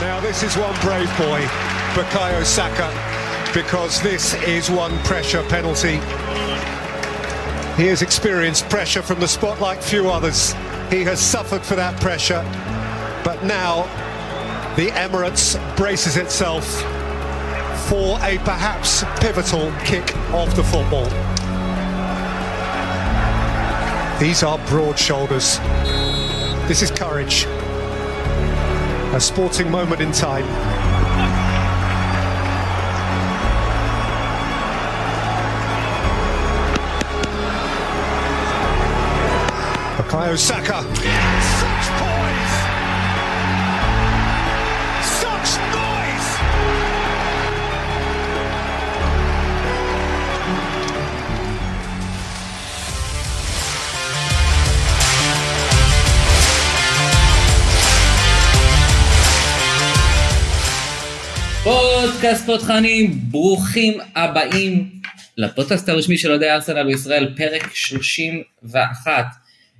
Now this is one brave boy, Bukayo Saka, because this is one pressure penalty. He has experienced pressure from the spot like few others. He has suffered for that pressure, but now the Emirates braces itself for a perhaps pivotal kick of the football. These are broad shoulders. This is courage. A sporting moment in time. Bukayo Saka. Such פודקאסט פותחנים, ברוכים הבאים לפודקאסט הרשמי של אוהדי ארסנל בישראל, פרק 31.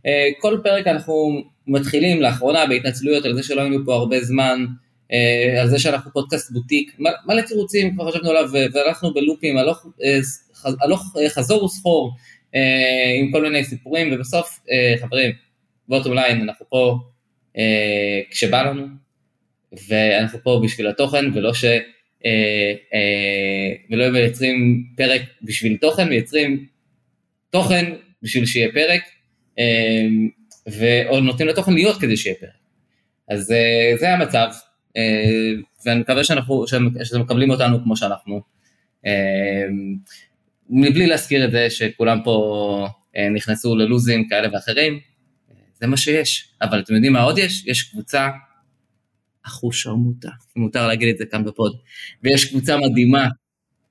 אה, כל פרק אנחנו מתחילים לאחרונה בהתנצלויות על זה שלא היינו פה הרבה זמן, אה, על זה שאנחנו פודקאסט בוטיק, מלא תירוצים כבר חשבנו עליו והלכנו בלופים הלוך, אה, הלוך חזור וסחור עם כל מיני סיפורים, ובסוף, חברים, בוטום ליין, אנחנו פה כשבא לנו, ואנחנו פה בשביל התוכן, ולא ש... אה, אה, ולא מייצרים פרק בשביל תוכן, מייצרים תוכן בשביל שיהיה פרק, אה, ועוד נותנים לתוכן להיות כדי שיהיה פרק. אז אה, זה המצב, אה, ואני מקווה שאנחנו, שאתם מקבלים אותנו כמו שאנחנו. אה, מבלי להזכיר את זה שכולם פה אה, נכנסו ללוזים כאלה ואחרים, זה מה שיש. אבל אתם יודעים מה עוד יש? יש קבוצה אחוש שרמוטה, אם מותר להגיד את זה כאן בפוד. ויש קבוצה מדהימה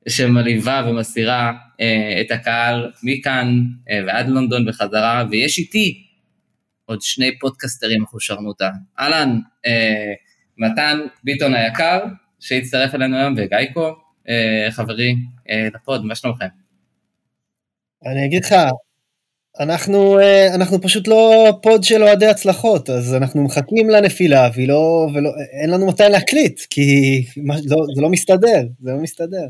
שמלהיבה ומסירה אה, את הקהל מכאן אה, ועד לונדון בחזרה, ויש איתי עוד שני פודקסטרים אחוש שרמוטה. אהלן, אה, מתן ביטון היקר, שהצטרף אלינו היום, וגייקו, אה, חברי אה, לפוד, מה שלומכם? אני אגיד לך, אנחנו, אה, אנחנו פשוט לא פוד של אוהדי הצלחות, אז אנחנו מחכים לנפילה, והיא לא, ולא, אין לנו מתי להקליט, כי לא, זה לא מסתדר, זה לא מסתדר.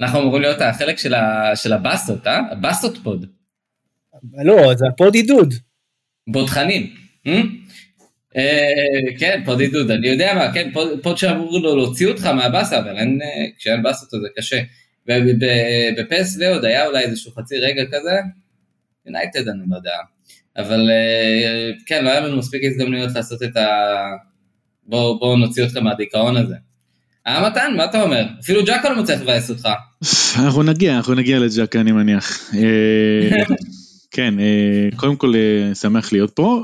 אנחנו אמורים להיות החלק של, ה, של הבאסות, אה? הבאסות פוד. לא, זה הפוד עידוד. בוטחנים. אה? אה, כן, פוד עידוד, אני יודע מה, כן, פוד, פוד שאמור לו להוציא אותך מהבאסה, אבל אין, כשאין באסות זה קשה. ובפס ועוד היה אולי איזשהו חצי רגע כזה, יונייטד אני לא יודע, אבל אה, כן, לא היה לנו מספיק הזדמנויות לעשות את ה... בואו בוא נוציא אותך מהדיכאון הזה. אה מתן, מה אתה אומר? אפילו ג'קה לא מצליח לבאס אותך. אנחנו נגיע, אנחנו נגיע לג'קה אני מניח. אה, כן, אה, קודם כל שמח להיות פה.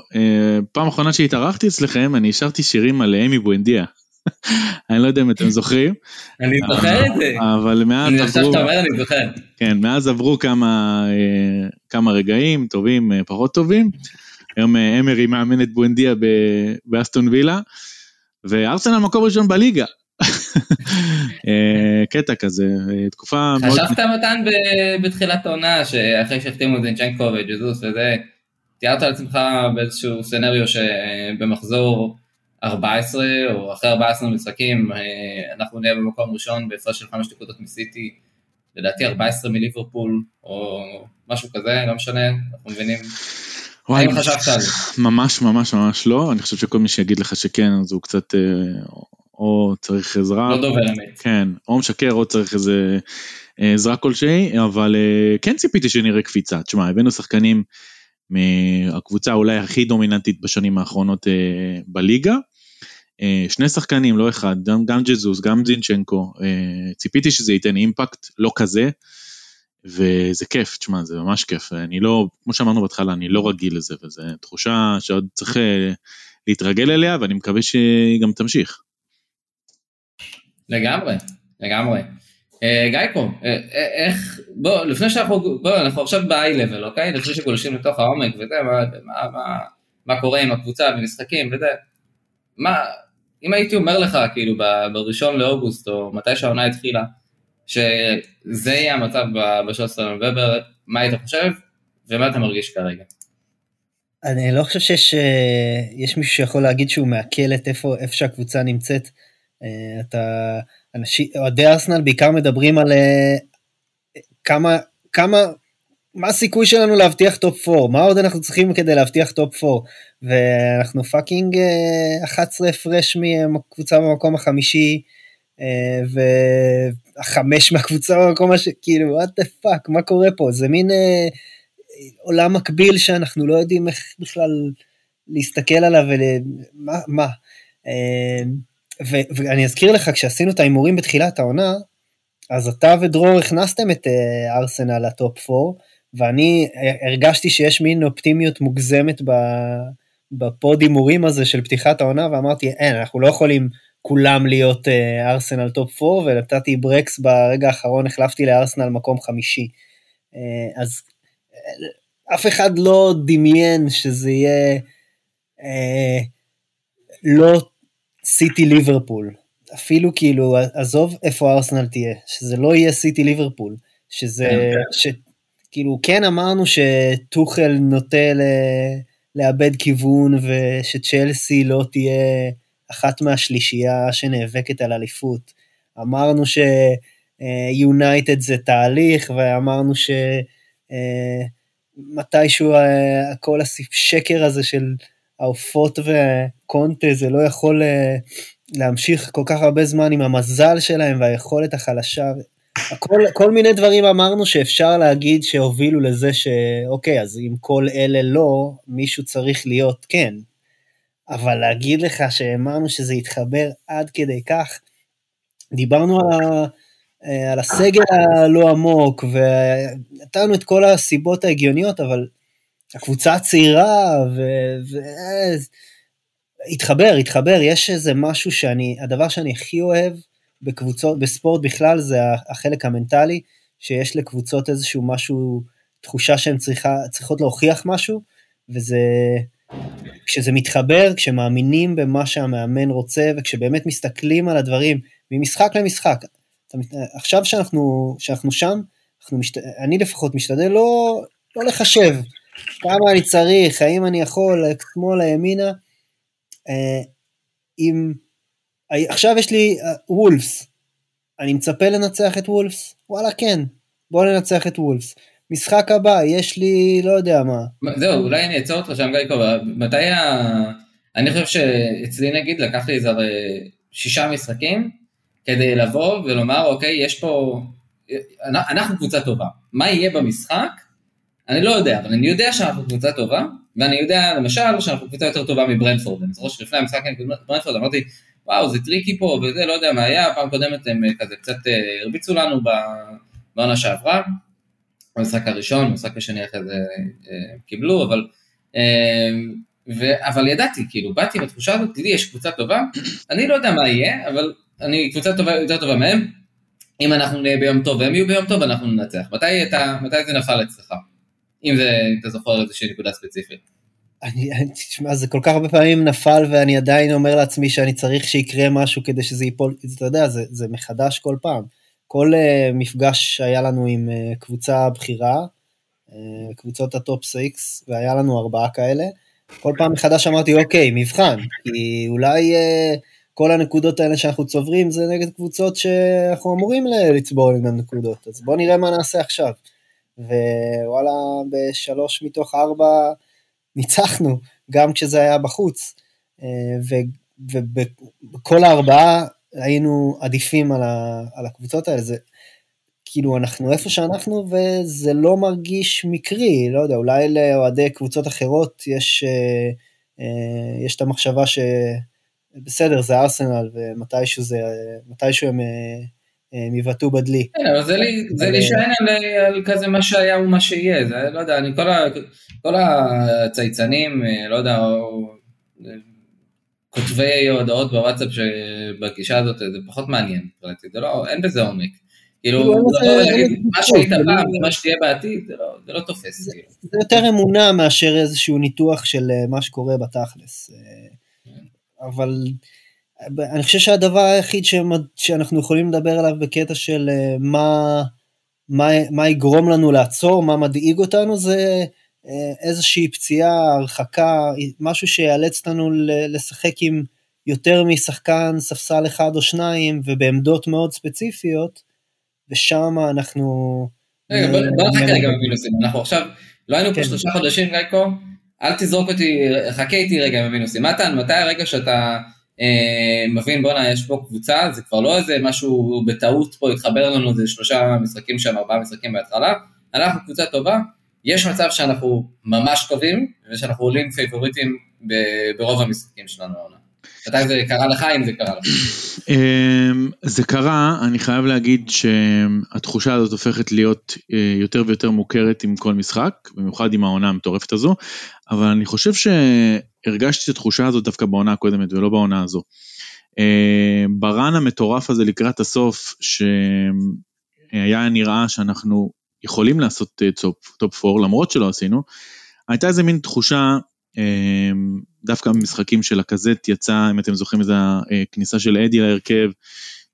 פעם אחרונה שהתארחתי אצלכם אני השארתי שירים על אמי בואנדיה. אני לא יודע אם אתם זוכרים. אני זוכר את זה. אבל מאז אני עכשיו עברו, שאתה אומר אני זוכר. כן, מאז עברו כמה, אה, כמה רגעים טובים, אה, פחות טובים. היום אה, אמרי מאמנת בואנדיה ב- באסטון וילה, וארסנל מקום ראשון בליגה. קטע כזה, תקופה מאוד... חשבת מתן בתחילת העונה, שאחרי שהחתימו את זינצ'נקו וג'זוס וזה, תיארת לעצמך באיזשהו סצנריו שבמחזור 14 או אחרי 14 משחקים, אה, אנחנו נהיה במקום ראשון בהפרש של 5 נקודות מסיטי, לדעתי 14 מליברפול או משהו כזה, לא משנה, אנחנו מבינים. וואי, האם חשבת על זה? ממש ממש ממש לא, אני חושב שכל מי שיגיד לך שכן אז הוא קצת אה, או צריך עזרה, לא דובר אמת. כן, או משקר או צריך איזה אה, עזרה כלשהי, אבל כן ציפיתי שנראה קפיצה, תשמע הבאנו שחקנים מהקבוצה אולי הכי דומיננטית בשנים האחרונות בליגה, שני שחקנים לא אחד, גם, גם ג'זוס, גם זינצ'נקו, אה, ציפיתי שזה ייתן אימפקט לא כזה, וזה כיף, תשמע, זה ממש כיף. אני לא, כמו שאמרנו בהתחלה, אני לא רגיל לזה, וזו תחושה שעוד צריך אה, להתרגל אליה, ואני מקווה שהיא גם תמשיך. לגמרי, לגמרי. אה, גייקו, אה, אה, איך, בוא, לפני שאנחנו, בוא, אנחנו עכשיו ב-high level, אוקיי? לפני שגולשים לתוך העומק וזה, מה, מה, מה, מה קורה עם הקבוצה ומשחקים וזה, מה, אם הייתי אומר לך, כאילו, בראשון לאוגוסט, או מתי שהעונה התחילה, שזה יהיה המצב ב-13 לנובמבר, מה היית חושב, ומה אתה מרגיש כרגע? אני לא חושב שיש אה, יש מישהו שיכול להגיד שהוא מעכל את איפה, איפה שהקבוצה נמצאת. אה, אתה, אנשים, אוהדי ארסנל בעיקר מדברים על אה, כמה, כמה, מה הסיכוי שלנו להבטיח top 4, מה עוד אנחנו צריכים כדי להבטיח top 4, ואנחנו fucking 11 הפרש מקבוצה במקום החמישי, והחמש מהקבוצה במקום השני, כאילו, what the fuck, מה קורה פה, זה מין... עולם מקביל שאנחנו לא יודעים איך בכלל להסתכל עליו ומה, מה. ו- ואני אזכיר לך, כשעשינו את ההימורים בתחילת העונה, אז אתה ודרור הכנסתם את אה, ארסנל ל top 4, ואני הרגשתי שיש מין אופטימיות מוגזמת בפול הימורים הזה של פתיחת העונה, ואמרתי, אין, אנחנו לא יכולים כולם להיות אה, ארסנל top 4, ונתתי ברקס ברגע האחרון, החלפתי לארסנל מקום חמישי. אה, אז אף אחד לא דמיין שזה יהיה אה, לא סיטי ליברפול. אפילו כאילו, עזוב איפה ארסנל תהיה, שזה לא יהיה סיטי ליברפול, שזה. ש, כאילו כן אמרנו שטוחל נוטה ל, לאבד כיוון ושצ'לסי לא תהיה אחת מהשלישייה שנאבקת על אליפות. אמרנו שיונייטד זה תהליך ואמרנו ש... אה, אה, כל השקר הזה של העופות וקונטה זה לא יכול אה, להמשיך כל כך הרבה זמן עם המזל שלהם והיכולת החלשה. הכל, כל מיני דברים אמרנו שאפשר להגיד שהובילו לזה שאוקיי, אז אם כל אלה לא, מישהו צריך להיות כן. אבל להגיד לך שהאמרנו שזה יתחבר עד כדי כך, דיברנו על. אה, על הסגל הלא עמוק, ונתנו את כל הסיבות ההגיוניות, אבל הקבוצה הצעירה, ו... ו... התחבר, התחבר, יש איזה משהו שאני, הדבר שאני הכי אוהב בקבוצות, בספורט בכלל, זה החלק המנטלי, שיש לקבוצות איזשהו משהו, תחושה שהן צריכה, צריכות להוכיח משהו, וזה, כשזה מתחבר, כשמאמינים במה שהמאמן רוצה, וכשבאמת מסתכלים על הדברים ממשחק למשחק, עכשיו שאנחנו, שאנחנו שם, אנחנו משת... אני לפחות משתדל לא, לא לחשב כמה אני צריך, האם אני יכול, שמאלה, ימינה. אה, אם... עכשיו יש לי אה, וולפס, אני מצפה לנצח את וולפס? וואלה כן, בוא ננצח את וולפס. משחק הבא, יש לי לא יודע מה. זהו, אולי אני אעצור אותך שם גיא מתי ה... אני חושב שאצלי נגיד לקח לי איזה שישה משחקים, כדי לבוא ולומר, אוקיי, יש פה, אנחנו קבוצה טובה. מה יהיה במשחק? אני לא יודע, אבל אני יודע שאנחנו קבוצה טובה, ואני יודע למשל שאנחנו קבוצה יותר טובה מברנטפורד. אני זוכר שלפני המשחק עם ברנטפורד אמרתי, וואו, זה tricky פה, וזה, לא יודע מה היה, פעם קודמת הם כזה קצת אה, הרביצו לנו בעונה שעברה, במשחק הראשון, במשחק השני אחרי זה אה, קיבלו, אבל... אה, ו... אבל ידעתי, כאילו, באתי בתחושה הזאת, ת'דעי, יש קבוצה טובה, אני לא יודע מה יהיה, אבל אני קבוצה טובה, יותר טובה מהם, אם אנחנו נהיה ביום טוב והם יהיו ביום טוב, אנחנו ננצח. מתי, אתה, מתי זה נפל אצלך? אם, זה, אתה זוכר איזושהי נקודה ספציפית. אני, תשמע, זה כל כך הרבה פעמים נפל ואני עדיין אומר לעצמי שאני צריך שיקרה משהו כדי שזה ייפול, אתה יודע, זה, זה מחדש כל פעם. כל uh, מפגש שהיה לנו עם uh, קבוצה בכירה, uh, קבוצות ה top six, והיה לנו ארבעה כאלה, כל פעם מחדש אמרתי, אוקיי, מבחן, כי אולי... Uh, כל הנקודות האלה שאנחנו צוברים זה נגד קבוצות שאנחנו אמורים לצבור עם נקודות, אז בואו נראה מה נעשה עכשיו. ווואלה, בשלוש מתוך ארבע ניצחנו, גם כשזה היה בחוץ, אה, ובכל הארבעה היינו עדיפים על, ה, על הקבוצות האלה, זה כאילו אנחנו איפה שאנחנו וזה לא מרגיש מקרי, לא יודע, אולי לאוהדי קבוצות אחרות יש, אה, אה, יש את המחשבה ש... בסדר, זה ארסנל, ומתישהו זה, מתישהו הם, הם יבעטו בדלי. כן, אבל זה להישען על, על כזה מה שהיה ומה שיהיה, זה לא יודע, אני כל, הצייצנים, אה, לא יודע, כותבי הודעות בוואטסאפ שבגישה הזאת, זה פחות מעניין, זה לא, אין בזה עומק. כאילו, כאילו מה שהיית פעם ומה שתהיה בעתיד, לא, זה לא תופס. כאילו. זה יותר אמונה מאשר איזשהו ניתוח של אה, מה שקורה בתכלס. אבל אני חושב שהדבר היחיד שאנחנו יכולים לדבר עליו בקטע של אה, מה, מה, מה יגרום לנו לעצור, מה מדאיג אותנו, זה אה, איזושהי פציעה, הרחקה, משהו שיאלץ אותנו לשחק עם יותר משחקן ספסל אחד או שניים ובעמדות מאוד ספציפיות, ושם אנחנו... רגע, בוא נחכה רגע במינוסים, אנחנו עכשיו, לא היינו פה כן. שלושה חודשים גייקו, אל תזרוק אותי, חכה איתי רגע במינוסים. מתן, מתי הרגע שאתה מבין, בואנה, יש פה קבוצה, זה כבר לא איזה משהו בטעות פה התחבר לנו, זה שלושה משחקים שם, ארבעה משחקים בהתחלה, אנחנו קבוצה טובה, יש מצב שאנחנו ממש טובים, ושאנחנו עולים פייבוריטים ברוב המשחקים שלנו העונה. מתי זה קרה לך, אם זה קרה לך? אמ, זה קרה, אני חייב להגיד שהתחושה הזאת הופכת להיות אה, יותר ויותר מוכרת עם כל משחק, במיוחד עם העונה המטורפת הזו, אבל אני חושב שהרגשתי את התחושה הזאת דווקא בעונה הקודמת ולא בעונה הזו. אה, ב run המטורף הזה לקראת הסוף, שהיה נראה שאנחנו יכולים לעשות top 4 למרות שלא עשינו, הייתה איזה מין תחושה אמ, דווקא במשחקים של הקזט יצא, אם אתם זוכרים איזה כניסה של אדי להרכב,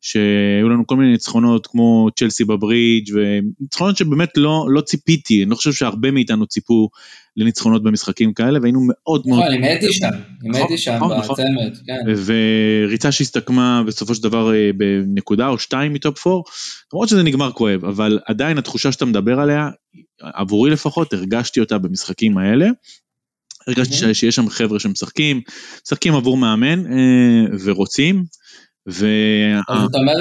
שהיו לנו כל מיני ניצחונות כמו צ'לסי בברידג' וניצחונות שבאמת לא, לא ציפיתי, אני לא חושב שהרבה מאיתנו ציפו לניצחונות במשחקים כאלה והיינו מאוד מאוד... נכון, אדי שם, עם נכון, שם נכון, בצמד, כן. וריצה שהסתכמה בסופו של דבר אה, בנקודה או שתיים מטופ פור, למרות שזה נגמר כואב, אבל עדיין התחושה שאתה מדבר עליה, עבורי לפחות, הרגשתי אותה במשחקים האלה. הרגשתי mm-hmm. שיש שם חבר'ה שמשחקים, משחקים עבור מאמן אה, ורוצים. ו... אז אתה אומר,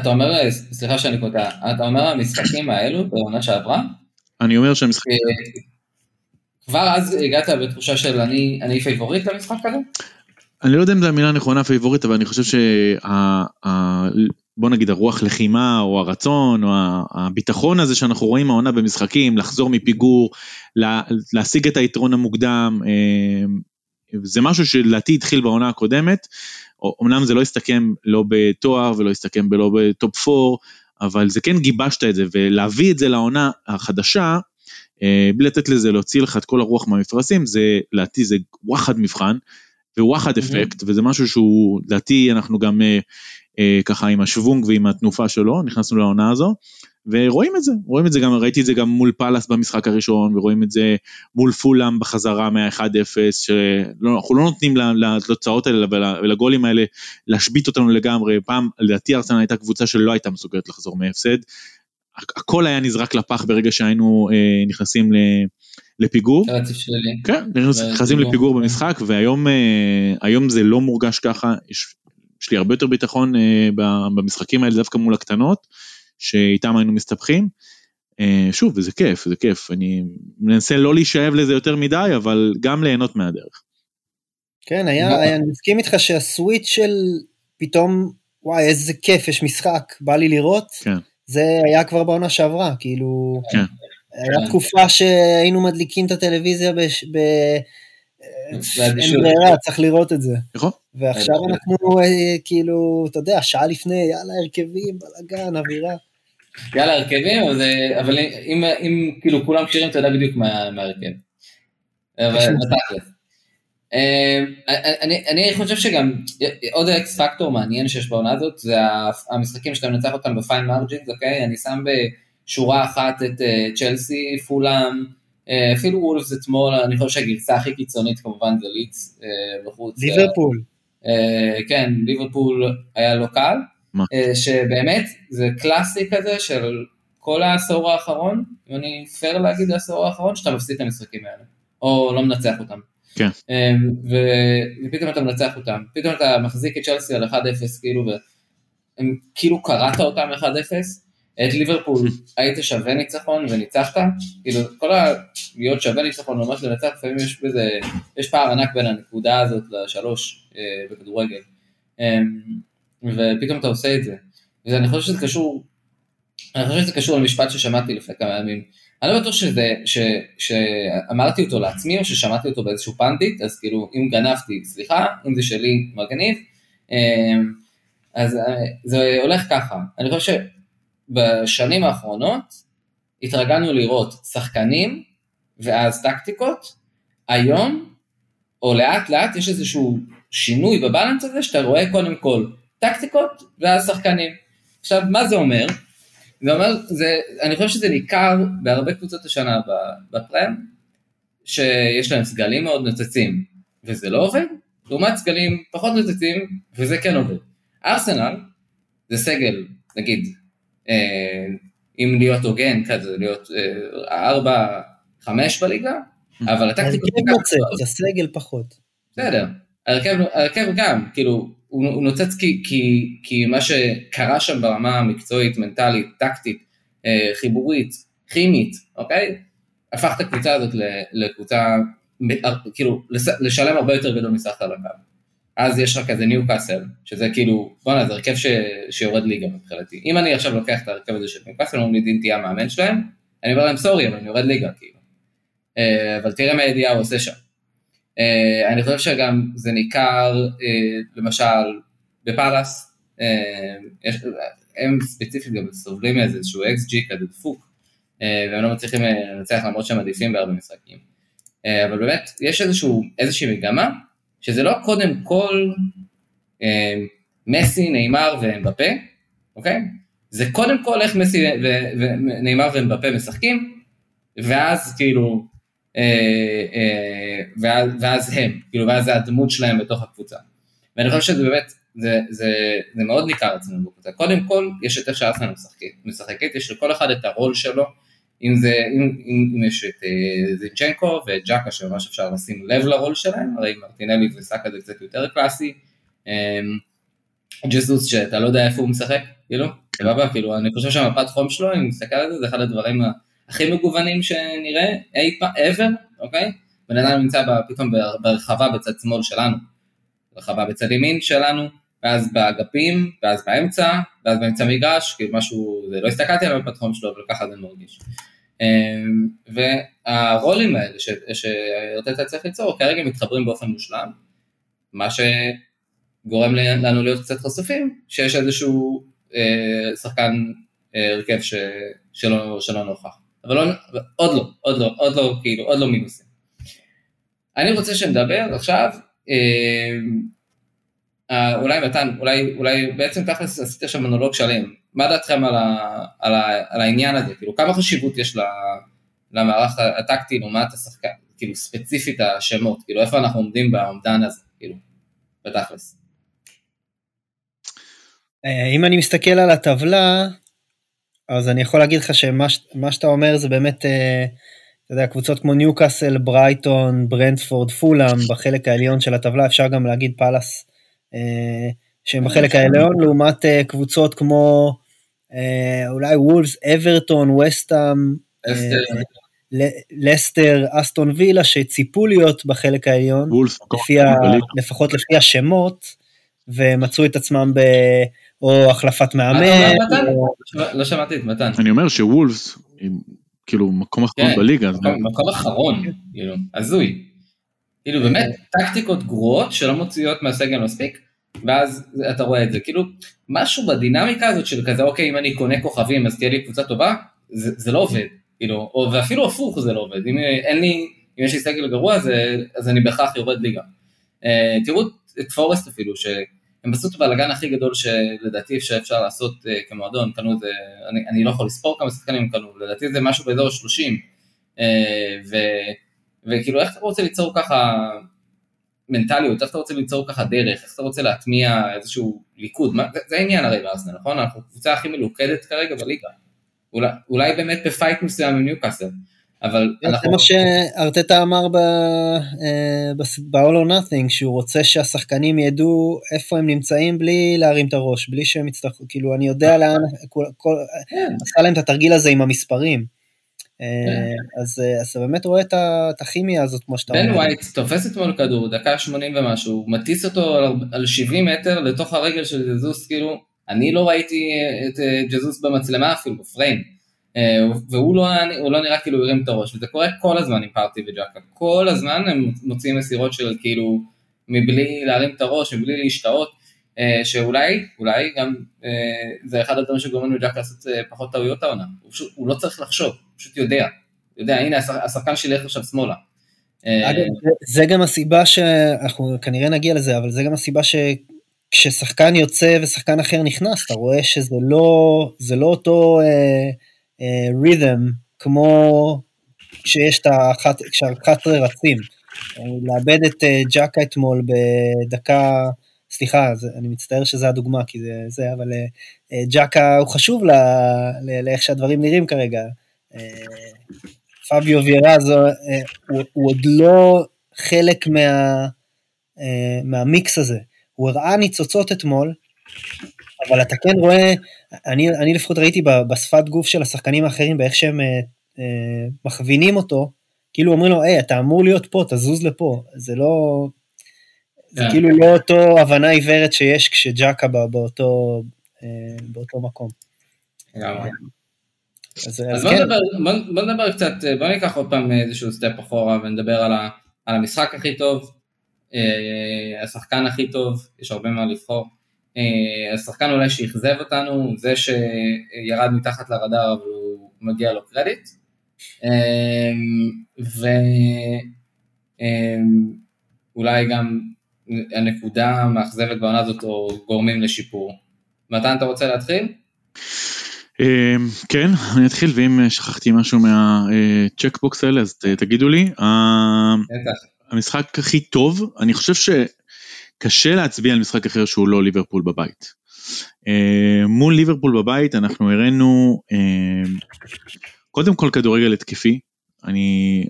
אתה אומר, סליחה שאני קוטע, אתה אומר המשחקים האלו בעונה שעברה? אני אומר שהמשחקים... אה, כבר אז הגעת בתחושה של אני, אני פייבוריט למשחק הזה? אני לא יודע אם זו המילה הנכונה פייבוריט, אבל אני חושב שה... בוא נגיד הרוח לחימה או הרצון או הביטחון הזה שאנחנו רואים העונה במשחקים, לחזור מפיגור, לה, להשיג את היתרון המוקדם, אה, זה משהו שלדעתי התחיל בעונה הקודמת, אמנם זה לא הסתכם לא בתואר ולא הסתכם לא בטופ 4, אבל זה כן גיבשת את זה, ולהביא את זה לעונה החדשה, אה, בלי לתת לזה להוציא לך את כל הרוח מהמפרשים, זה לדעתי זה וואחד מבחן. ווואחד אפקט, וזה משהו שהוא, לדעתי אנחנו גם אה, אה, ככה עם השוונג ועם התנופה שלו, נכנסנו לעונה הזו, ורואים את זה, רואים את זה גם, ראיתי את זה גם מול פאלאס במשחק הראשון, ורואים את זה מול פולאם בחזרה מה-1-0, שאנחנו לא נותנים לתוצאות האלה ולגולים האלה להשבית אותנו לגמרי, פעם לדעתי ארסנל הייתה קבוצה שלא הייתה מסוגלת לחזור מהפסד, הכל היה נזרק לפח ברגע שהיינו אה, נכנסים ל... לפיגור. כן, נכנסים לפיגור במשחק והיום אה, זה לא מורגש ככה, יש יש לי הרבה יותר ביטחון אה, במשחקים האלה דווקא מול הקטנות, שאיתם היינו מסתבכים. אה, שוב, וזה כיף, זה כיף, אני מנסה לא להישאב לזה יותר מדי, אבל גם ליהנות מהדרך. כן, היה, היה, אני מסכים איתך שהסוויץ' של פתאום, וואי, איזה כיף, יש משחק, בא לי לראות, כן. זה היה כבר בעונה שעברה, כאילו, כן. היה תקופה שהיינו מדליקים את הטלוויזיה בש, ב... אין ברירה, צריך לראות את זה. נכון. ועכשיו אנחנו אה, כאילו, אתה יודע, שעה לפני, יאללה, הרכבים, בלאגן, אווירה. יאללה, הרכבים, אבל אם כאילו כולם כשירים, אתה יודע בדיוק מההרכב. אבל בתכלס. אה, אני חושב שגם עוד אקס פקטור מעניין שיש בעונה הזאת, זה המשחקים שאתה מנצח אותם בפיין מרג'ינס, אוקיי? אני שם בשורה אחת את אה, צ'לסי, פולאם, אה, אפילו וולפס אתמול, אני חושב שהגרסה הכי קיצונית כמובן זה ליץ בחוץ. ליברפול. כן, ליברפול היה לא קל, שבאמת זה קלאסי כזה של כל העשור האחרון, אם אני פייר להגיד העשור האחרון, שאתה מפסיד את המשחקים האלה, או לא מנצח אותם. כן. ופתאום אתה מנצח אותם, פתאום אתה מחזיק את צ'לסי על 1-0 כאילו, וכאילו קראת אותם 1-0, את ליברפול היית שווה ניצחון וניצחת, כאילו כל הלהיות שווה ניצחון ממש לנצח, לפעמים יש בזה, יש פער ענק בין הנקודה הזאת לשלוש אה, בכדורגל, אה, ופתאום אתה עושה את זה, ואני חושב שזה קשור, אני חושב שזה קשור למשפט ששמעתי לפני כמה ימים, אני לא בטוח שזה, ש, שאמרתי אותו לעצמי או ששמעתי אותו באיזשהו פנדיט, אז כאילו אם גנבתי, סליחה, אם זה שלי, מגניב, אה, אז אה, זה הולך ככה, אני חושב בשנים האחרונות התרגלנו לראות שחקנים ואז טקטיקות, היום, או לאט לאט יש איזשהו שינוי בבלנס הזה שאתה רואה קודם כל טקטיקות ואז שחקנים. עכשיו, מה זה אומר? זה אומר, זה, אני חושב שזה ניכר בהרבה קבוצות השנה בפרם, שיש להם סגלים מאוד נוצצים, וזה לא עובד, לעומת סגלים פחות נוצצים, וזה כן עובד. ארסנל זה סגל, נגיד, אה, אם להיות הוגן, כזה, להיות אה, ארבע, חמש בליגה, אבל הטקטיקות... ההרכב נוצץ, הסגל פחות. בסדר, ההרכב גם, כאילו, הוא, הוא נוצץ כי, כי, כי מה שקרה שם ברמה המקצועית, מנטלית, טקטית, אה, חיבורית, כימית, אוקיי? הפך את הקבוצה הזאת לקבוצה, כאילו, לשלם הרבה יותר גדול מסך על. אז יש לך כזה ניו קאסל, שזה כאילו, בואנה, זה הרכב ש, שיורד ליגה מבחינתי. אם אני עכשיו לוקח את ההרכב הזה של ניו קאסל, אומרים לי דין תהיה המאמן שלהם, אני אומר להם סורי, אבל אני יורד ליגה, כאילו. אה, אבל תראה מה ידיעה הוא עושה שם. אה, אני חושב שגם זה ניכר, למשל, בפאלאס, הם ספציפית גם סובלים מאיזה איזשהו XG כזה דפוק, אה, והם לא מצליחים לנצח למרות שהם עדיפים בהרבה משחקים. אה, אבל באמת, יש איזשהו, איזושהי מגמה, שזה לא קודם כל מסי, נאמר ואמבפה, אוקיי? זה קודם כל איך מסי ונאמר ואמבפה משחקים, ואז כאילו, ואז, ואז הם, כאילו, ואז זה הדמות שלהם בתוך הקבוצה. ואני חושב שזה באמת זה, זה, זה מאוד ניכר אצלנו בקבוצה. קודם כל, יש את איך שארסנל משחקת, משחקת, יש לכל אחד את הרול שלו, אם, זה, אם, אם, אם יש את uh, זינצ'נקו ואת ג'קה שממש אפשר לשים לב לרול שלהם, הרי מרטינלי וסאקה זה קצת יותר קלאסי, um, ג'זוס שאתה לא יודע איפה הוא משחק, כאילו, סבבה, כאילו, אני חושב שהמפת חום שלו, אם נסתכל על זה, זה אחד הדברים הכי מגוונים שנראה אי פעם, ever, אוקיי? בן אדם נמצא פתאום ברחבה בצד שמאל שלנו, רחבה בצד ימין שלנו, ואז באגפים, ואז באמצע, ואז באמצע מגרש, כאילו משהו, זה לא הסתכלתי על הפתחון שלו, אבל ככה זה מרגיש. אמ, והרולים האלה שאתה צריך ליצור, כרגע מתחברים באופן מושלם, מה שגורם לנו להיות קצת חשופים, שיש איזשהו אה, שחקן אה, הרכב שלא נוכח. אבל לא, עוד לא, עוד לא, עוד לא, כאילו, עוד לא מינוסים. אני רוצה שנדבר עכשיו אה, אה, אולי מתן, אולי, אולי בעצם תכלס עשית עכשיו מונולוג שלם, מה דעתכם על, ה, על, ה, על העניין הזה, כאילו כמה חשיבות יש למערך הטקטי לעומת השחקן, כאילו ספציפית השמות, כאילו איפה אנחנו עומדים באומדן הזה, כאילו, בתכלס. אה, אם אני מסתכל על הטבלה, אז אני יכול להגיד לך שמה שאתה אומר זה באמת, אה, אתה יודע, קבוצות כמו ניוקאסל, ברייטון, ברנדפורד, פולאם, בחלק העליון של הטבלה, אפשר גם להגיד פאלאס אה, שהם בחלק העליון, לעומת אה, קבוצות כמו אולי וולס, אברטון, וסטאם, לסטר, אסטון וילה, שציפו להיות בחלק העליון, לפי ה, לפחות לפי השמות, ומצאו את עצמם ב... או החלפת מאמן. לא שמעתי את מתן. אני אומר שוולפס, כאילו מקום אחרון כן, בליגה. מקום אחרון, כאילו, הזוי. כאילו באמת טקטיקות גרועות שלא מוציאות מהסגל מספיק, ואז אתה רואה את זה, כאילו משהו בדינמיקה הזאת של כזה אוקיי אם אני קונה כוכבים אז תהיה לי קבוצה טובה, זה, זה לא עובד, כאילו, או, ואפילו הפוך זה לא עובד, אם אין לי, אם יש לי סגל גרוע זה, אז אני בהכרח יורד ליגה. Uh, תראו את פורסט אפילו, שהם עשו את הבלאגן הכי גדול שלדעתי שאפשר לעשות uh, כמועדון, קנו את זה, אני, אני לא יכול לספור כמה שחקנים הם קנו, לדעתי זה משהו באזור 30, uh, ו... וכאילו איך אתה רוצה ליצור ככה מנטליות, איך אתה רוצה ליצור ככה דרך, איך אתה רוצה להטמיע איזשהו ליכוד, מה, זה, זה העניין הרי בארסנל, נכון? אנחנו קבוצה הכי מלוכדת כרגע בליגה. אולי, אולי באמת בפייט מסוים עם ניוקאסל, אבל אנחנו... זה מה שארטטה אמר ב-all אה, or nothing, שהוא רוצה שהשחקנים ידעו איפה הם נמצאים בלי להרים את הראש, בלי שהם יצטרכו, כאילו אני יודע לאן, כן. עשה להם את התרגיל הזה עם המספרים. אה, אז אתה באמת רואה את הכימיה הזאת כמו שאתה אומר. בן ווייט תופס אתמול כדור, דקה 80 ומשהו, מטיס אותו על 70 מטר לתוך הרגל של ג'זוס, כאילו, אני לא ראיתי את אה, ג'זוס במצלמה אפילו, בפריים. אה, והוא לא, לא נראה כאילו הרים את הראש, וזה קורה כל הזמן עם פארטי וג'קה, כל הזמן הם מוציאים מסירות של כאילו, מבלי להרים את הראש, מבלי להשתאות, אה, שאולי, אולי גם אה, זה אחד הדברים שגורמים לג'אק לעשות אה, פחות טעויות העונה, הוא, פשוט, הוא לא צריך לחשוב, הוא פשוט יודע, יודע, הנה השחקן שלי ילך עכשיו שמאלה. זה גם הסיבה שאנחנו כנראה נגיע לזה, אבל זה גם הסיבה שכששחקן יוצא ושחקן אחר נכנס, אתה רואה שזה לא, לא אותו רית'ם כמו כשיש את ה-11 רצים. לאבד את ג'קה אתמול בדקה, סליחה, זה, אני מצטער שזה הדוגמה, כי זה זה, אבל ג'קה הוא חשוב לאיך שהדברים נראים כרגע. פביו וירז הוא, הוא עוד לא חלק מה, מהמיקס הזה. הוא הראה ניצוצות אתמול, אבל אתה כן רואה, אני, אני לפחות ראיתי בשפת גוף של השחקנים האחרים, באיך שהם אה, אה, מכווינים אותו, כאילו אומרים לו, היי, אתה אמור להיות פה, תזוז לפה. זה לא... זה yeah. כן. כאילו לא אותו הבנה עיוורת שיש כשג'קה באותו, אה, באותו מקום. לגמרי. אז, אז, אז בוא, כן. נדבר, בוא, בוא נדבר קצת, בוא ניקח עוד פעם איזשהו סטפ אחורה ונדבר על, ה, על המשחק הכי טוב, אה, השחקן הכי טוב, יש הרבה מה לבחור. אה, השחקן אולי שאכזב אותנו, זה שירד מתחת לרדאר אבל הוא מגיע לו קרדיט. אה, ואולי גם הנקודה המאכזבת בעונה הזאת או גורמים לשיפור. מתן אתה רוצה להתחיל? כן, אני אתחיל ואם שכחתי משהו מהצ'קבוקס האלה אז תגידו לי. המשחק הכי טוב, אני חושב שקשה להצביע על משחק אחר שהוא לא ליברפול בבית. Uh, מול ליברפול בבית אנחנו הראינו uh, קודם כל כדורגל התקפי, אני,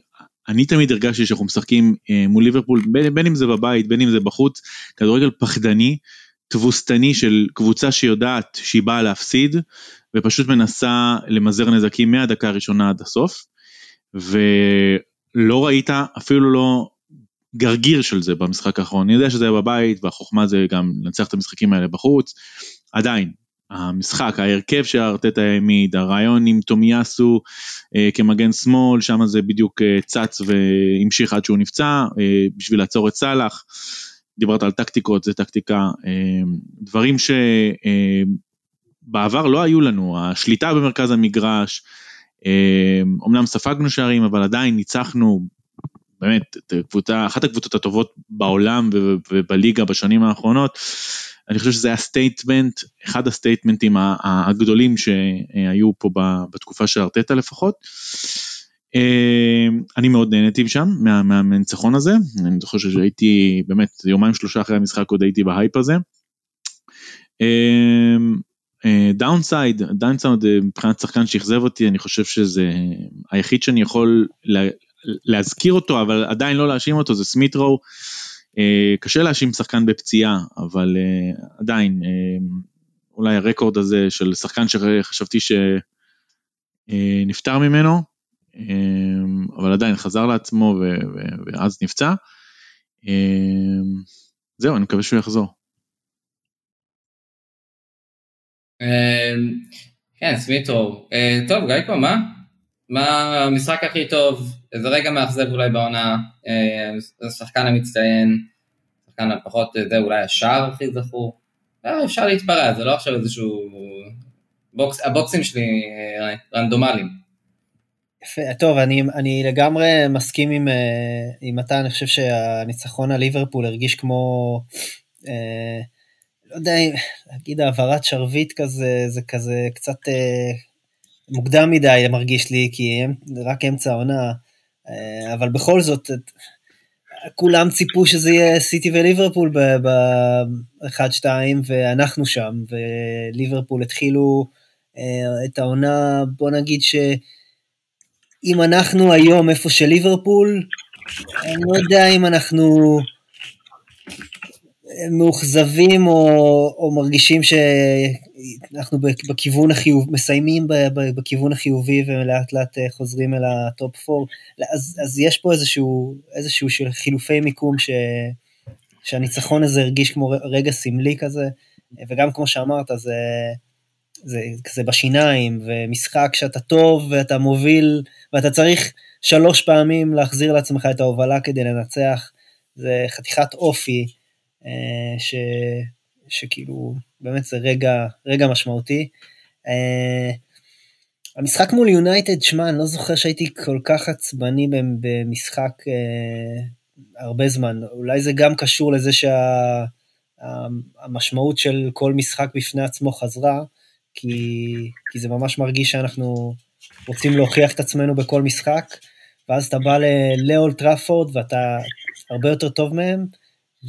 אני תמיד הרגשתי שאנחנו משחקים uh, מול ליברפול, בין, בין אם זה בבית, בין אם זה בחוץ, כדורגל פחדני, תבוסתני של קבוצה שיודעת שהיא באה להפסיד, ופשוט מנסה למזער נזקים מהדקה הראשונה עד הסוף, ולא ראית, אפילו לא גרגיר של זה במשחק האחרון. אני יודע שזה היה בבית והחוכמה זה גם לנצח את המשחקים האלה בחוץ. עדיין, המשחק, ההרכב שארטטה העמיד, הרעיון עם תומיאסו אה, כמגן שמאל, שם זה בדיוק אה, צץ והמשיך עד שהוא נפצע, אה, בשביל לעצור את סאלח. דיברת על טקטיקות, זה טקטיקה, אה, דברים שבעבר אה, לא היו לנו, השליטה במרכז המגרש, אה, אמנם ספגנו שערים, אבל עדיין ניצחנו באמת, קבוצה, אחת הקבוצות הטובות בעולם ובליגה בשנים האחרונות. אני חושב שזה היה statement, אחד הסטייטמנטים הגדולים שהיו פה בתקופה של ארטטה לפחות. אני מאוד נהניתי שם מהניצחון הזה, אני זוכר שהייתי באמת יומיים שלושה אחרי המשחק עוד הייתי בהייפ הזה. downside, downside מבחינת שחקן שאכזב אותי, אני חושב שזה היחיד שאני יכול להזכיר אותו אבל עדיין לא להאשים אותו זה סמית' רו. אה, קשה להאשים שחקן בפציעה אבל אה, עדיין אה, אולי הרקורד הזה של שחקן שחשבתי שנפטר ממנו אבל עדיין חזר לעצמו ואז נפצע. זהו אני מקווה שהוא יחזור. כן סמיטרו טוב גיא פה מה? מה המשחק הכי טוב, איזה רגע מאכזב אולי בעונה, אה, השחקן המצטיין, השחקן הפחות, אה, זה אולי השער הכי זכור, אה, אפשר להתפרע, זה לא עכשיו איזשהו, בוקס, הבוקסים שלי רנדומליים. יפה, טוב, אני, אני לגמרי מסכים עם, מתן, אני חושב שהניצחון על ליברפול הרגיש כמו, אה, לא יודע, להגיד העברת שרביט כזה, זה כזה קצת אה, מוקדם מדי מרגיש לי, כי הם, רק אמצע העונה, אבל בכל זאת, כולם ציפו שזה יהיה סיטי וליברפול ב-1-2, ואנחנו שם, וליברפול התחילו אה, את העונה, בוא נגיד שאם אנחנו היום איפה שליברפול, אני לא יודע אם אנחנו מאוכזבים או, או מרגישים שאנחנו בכיוון החיוב, מסיימים בכיוון החיובי ולאט לאט אה, חוזרים אל ה top 4, אז, אז יש פה איזשהו, איזשהו של חילופי מיקום ש, שהניצחון הזה הרגיש כמו רגע סמלי כזה, וגם כמו שאמרת, זה, זה כזה בשיניים, ומשחק שאתה טוב ואתה מוביל, ואתה צריך שלוש פעמים להחזיר לעצמך את ההובלה כדי לנצח, זה חתיכת אופי. אה, ש, שכאילו באמת זה רגע, רגע משמעותי. אה, המשחק מול יונייטד, שמע, אני לא זוכר שהייתי כל כך עצבני במשחק אה, הרבה זמן. אולי זה גם קשור לזה שהמשמעות שה, של כל משחק בפני עצמו חזרה, כי, כי זה ממש מרגיש שאנחנו רוצים להוכיח את עצמנו בכל משחק, ואז אתה בא לאולט טראפורד ואתה הרבה יותר טוב מהם,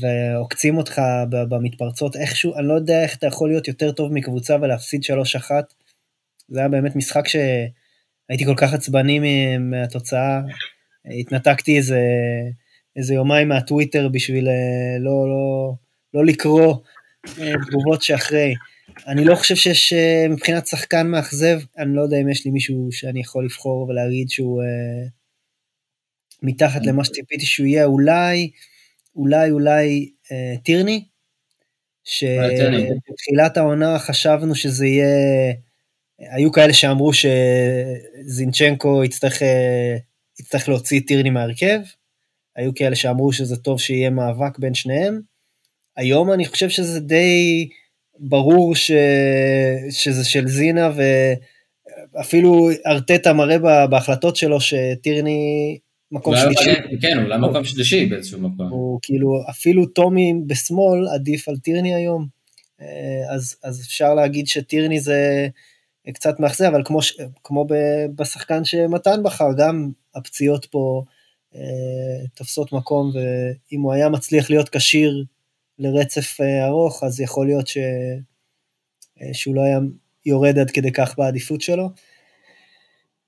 ועוקצים אותך במתפרצות איכשהו, אני לא יודע איך אתה יכול להיות יותר טוב מקבוצה ולהפסיד 3-1. זה היה באמת משחק שהייתי כל כך עצבני מהתוצאה, התנתקתי איזה, איזה יומיים מהטוויטר בשביל אה, לא, לא, לא לקרוא אה, תגובות שאחרי. אני לא חושב שיש, אה, מבחינת שחקן מאכזב, אני לא יודע אם יש לי מישהו שאני יכול לבחור ולהגיד שהוא מתחת למה שציפיתי שהוא יהיה, אולי, אולי, אולי אה, טירני, שבתחילת העונה חשבנו שזה יהיה, היו כאלה שאמרו שזינצ'נקו יצטרך, אה, יצטרך להוציא טירני מהרכב, היו כאלה שאמרו שזה טוב שיהיה מאבק בין שניהם. היום אני חושב שזה די ברור ש... שזה של זינה, ואפילו ארטטה מראה בהחלטות שלו שטירני מקום שלישי. כן, אולי מקום שלישי באיזשהו מקום. הוא כאילו, אפילו טומי בשמאל עדיף על טירני היום. אה, אז, אז אפשר להגיד שטירני זה קצת מאכזב, אבל כמו, כמו בשחקן שמתן בחר, גם הפציעות פה אה, תופסות מקום, ואם הוא היה מצליח להיות כשיר לרצף אה, ארוך, אז יכול להיות ש, שהוא לא היה יורד עד כדי כך בעדיפות שלו.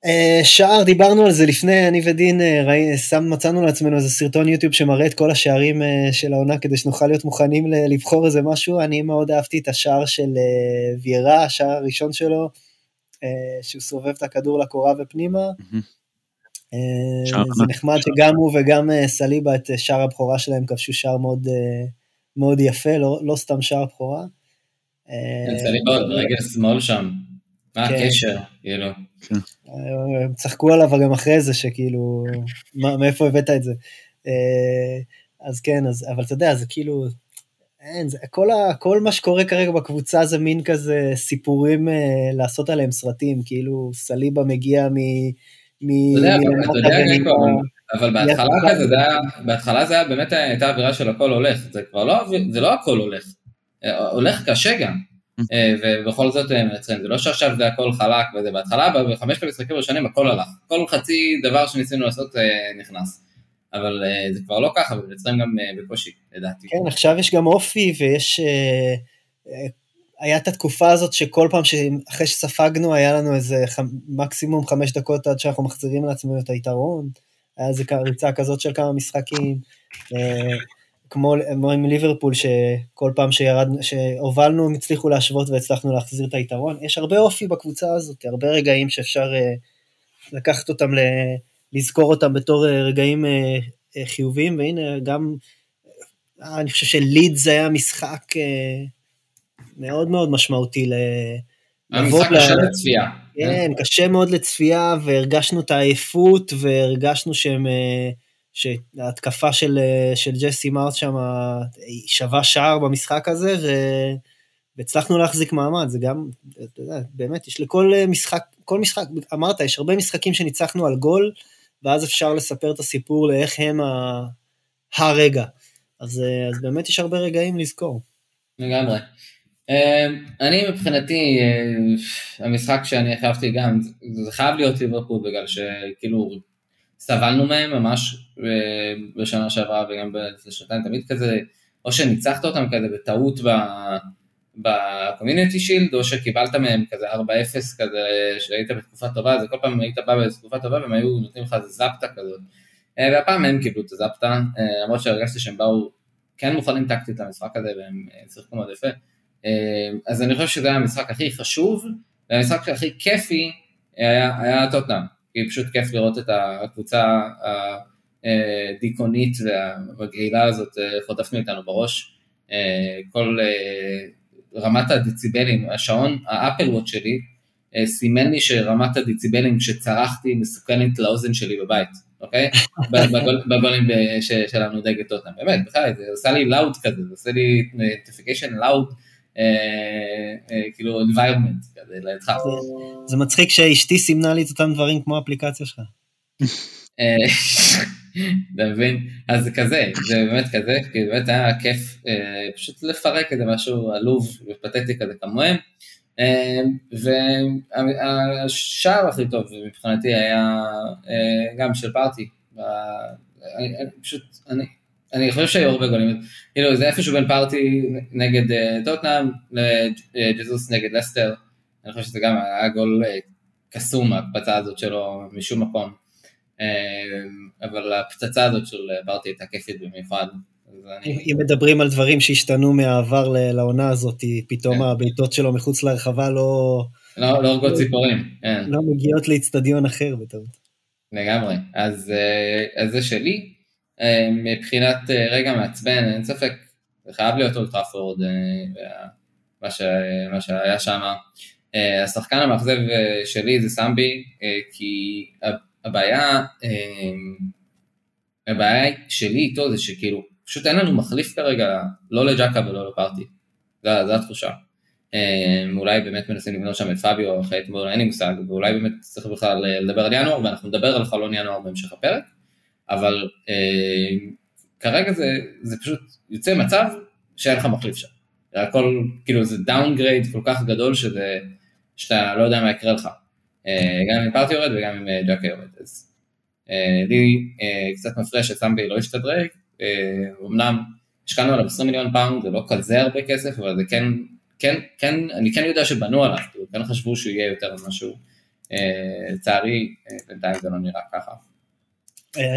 אה, שער, דיברנו על זה לפני, אני ודין אה, ראי, שם, מצאנו לעצמנו איזה סרטון יוטיוב שמראה את כל השערים אה, של העונה כדי שנוכל להיות מוכנים לבחור איזה משהו, אני מאוד אהבתי את השער של ויירה, השער הראשון שלו, שהוא סובב את הכדור לקורה ופנימה. זה נחמד שגם הוא וגם סליבה את שער הבכורה שלהם כבשו שער מאוד, מאוד יפה, לא, לא סתם שער בכורה. סליבה עוד ברגל שמאל שם, מה כן. הקשר, כאילו. כן. הם צחקו עליו גם אחרי זה, שכאילו, מאיפה הבאת את זה? אה, אז כן, אז, אבל אתה יודע, זה כאילו, אין, זה, כל, ה, כל מה שקורה כרגע בקבוצה זה מין כזה סיפורים אה, לעשות עליהם סרטים, כאילו סליבה מגיע מ... מ אתה יודע, אתה יודע, אבל בהתחלה כזה, זה היה, בהתחלה זה היה באמת הייתה אווירה של הכל הולך, זה כבר לא, זה לא הכל הולך, אה, הולך קשה גם. אה, ובכל זאת אה, מנצחים, זה לא שעכשיו זה הכל חלק וזה, בהתחלה בחמשת המשחקים הראשונים הכל הלך, כל חצי דבר שניסינו לעשות אה, נכנס, אבל זה כבר לא ככה ומנצחים גם בקושי לדעתי. כן, עכשיו יש גם אופי ויש, היה את התקופה הזאת שכל פעם שאחרי שספגנו היה לנו איזה מקסימום חמש דקות עד שאנחנו מחזירים לעצמנו את היתרון, היה איזה ריצה כזאת של כמה משחקים. כמו עם ליברפול, שכל פעם שירד, שהובלנו הם הצליחו להשוות והצלחנו להחזיר את היתרון. יש הרבה אופי בקבוצה הזאת, הרבה רגעים שאפשר uh, לקחת אותם, ל, לזכור אותם בתור uh, רגעים uh, חיוביים, והנה גם, אני חושב שלידס היה משחק מאוד מאוד משמעותי ל... המשחק קשה לצפייה. כן, קשה מאוד לצפייה, והרגשנו את העייפות, והרגשנו שהם... שההתקפה של, אה, של ג'סי מארט שם שווה שער במשחק הזה, ו... והצלחנו להחזיק מעמד, זה גם, אתה יודע, באמת, יש לכל אה, משחק, כל משחק, אמרת, יש הרבה משחקים שניצחנו על גול, ואז אפשר לספר את הסיפור לאיך הם ה... הרגע. אז, אה, אז באמת יש הרבה רגעים לזכור. לגמרי. אני מבחינתי, המשחק שאני חייבתי גם, זה חייב להיות ליברפול בגלל שכאילו סבלנו מהם ממש אה, בשנה שעברה וגם בשנתיים תמיד כזה, או שניצחת אותם כזה בטעות בקומיוניטי שילד, או שקיבלת מהם כזה 4-0 כזה, שהיית בתקופה טובה, אז כל פעם היית בא בתקופה טובה והם היו נותנים לך איזה זפטה כזאת. אה, והפעם הם קיבלו את הזפטה, אה, למרות שהרגשתי שהם באו כן מוכנים טקטית למשחק הזה והם שיחקו מאוד יפה. אז אני חושב שזה היה המשחק הכי חשוב, והמשחק הכי כיפי היה, היה טוטנאם. כי פשוט כיף לראות את הקבוצה הדיכאונית והגרילה הזאת אה, חוטפת מאיתנו בראש. אה, כל אה, רמת הדיציבלים, השעון, האפל וואט שלי, סימן לי שרמת הדיציבלים כשצרחתי מסוכנת לאוזן שלי בבית, אוקיי? בגולים שלנו נגד טוטנאם, באמת, בכלל, זה עושה לי לאוד כזה, זה עושה לי נוטיפיקיישן לאוד. אה, אה, כאילו environment כזה לידך. זה מצחיק שאשתי סימנה לי את אותם דברים כמו האפליקציה שלך. אה, אתה מבין? אז זה כזה, זה באמת כזה, כי באמת היה כיף פשוט לפרק איזה משהו עלוב ופתטי כזה כמוהם. והשער הכי טוב מבחינתי היה גם של פארטי. פשוט, אני, אני חושב שהיו הרבה גולים, כאילו זה איפשהו בין פארטי נגד טוטנאם לג'זוס נגד לסטר, אני חושב שזה גם היה גול קסום ההקפצה הזאת שלו משום מקום, אבל הפצצה הזאת של פארטי הייתה כיפית במיוחד. אם מדברים על דברים שהשתנו מהעבר לעונה הזאת, פתאום כן. הבעיטות שלו מחוץ להרחבה לא... לא, לא הורגות ציפורים, כן. לא מגיעות לאיצטדיון אחר בטעות. לגמרי, אז, אז זה שלי. מבחינת רגע מעצבן, אין ספק, זה חייב להיות אולטראפורד, מה, ש, מה שהיה שם. השחקן המאכזב שלי זה סמבי, כי הבעיה, הבעיה שלי איתו זה שכאילו פשוט אין לנו מחליף כרגע, לא לג'קה ולא לפארטי, זו התחושה. אולי באמת מנסים לבנות שם את פביו אחרי אתמול, אין לי מושג, ואולי באמת צריך בכלל לדבר על ינואר, ואנחנו נדבר על חלון ינואר בהמשך הפרק, אבל אה, כרגע זה, זה פשוט יוצא מצב שאין לך מחליף שם. הכל, כאילו זה downgrade כל כך גדול שזה, שאתה לא יודע מה יקרה לך. אה, גם אם פארטיי יורד וגם אם צ'אקה יורד. אז אה, לי אה, קצת מפריע שסמבי לא השתדרג, אה, אמנם השקענו עליו 20 מיליון פאונד, זה לא כזה הרבה כסף, אבל זה כן, כן, כן, אני כן יודע שבנו עליו, כאילו, כן חשבו שהוא יהיה יותר ממשהו, אה, לצערי, בינתיים זה לא נראה ככה.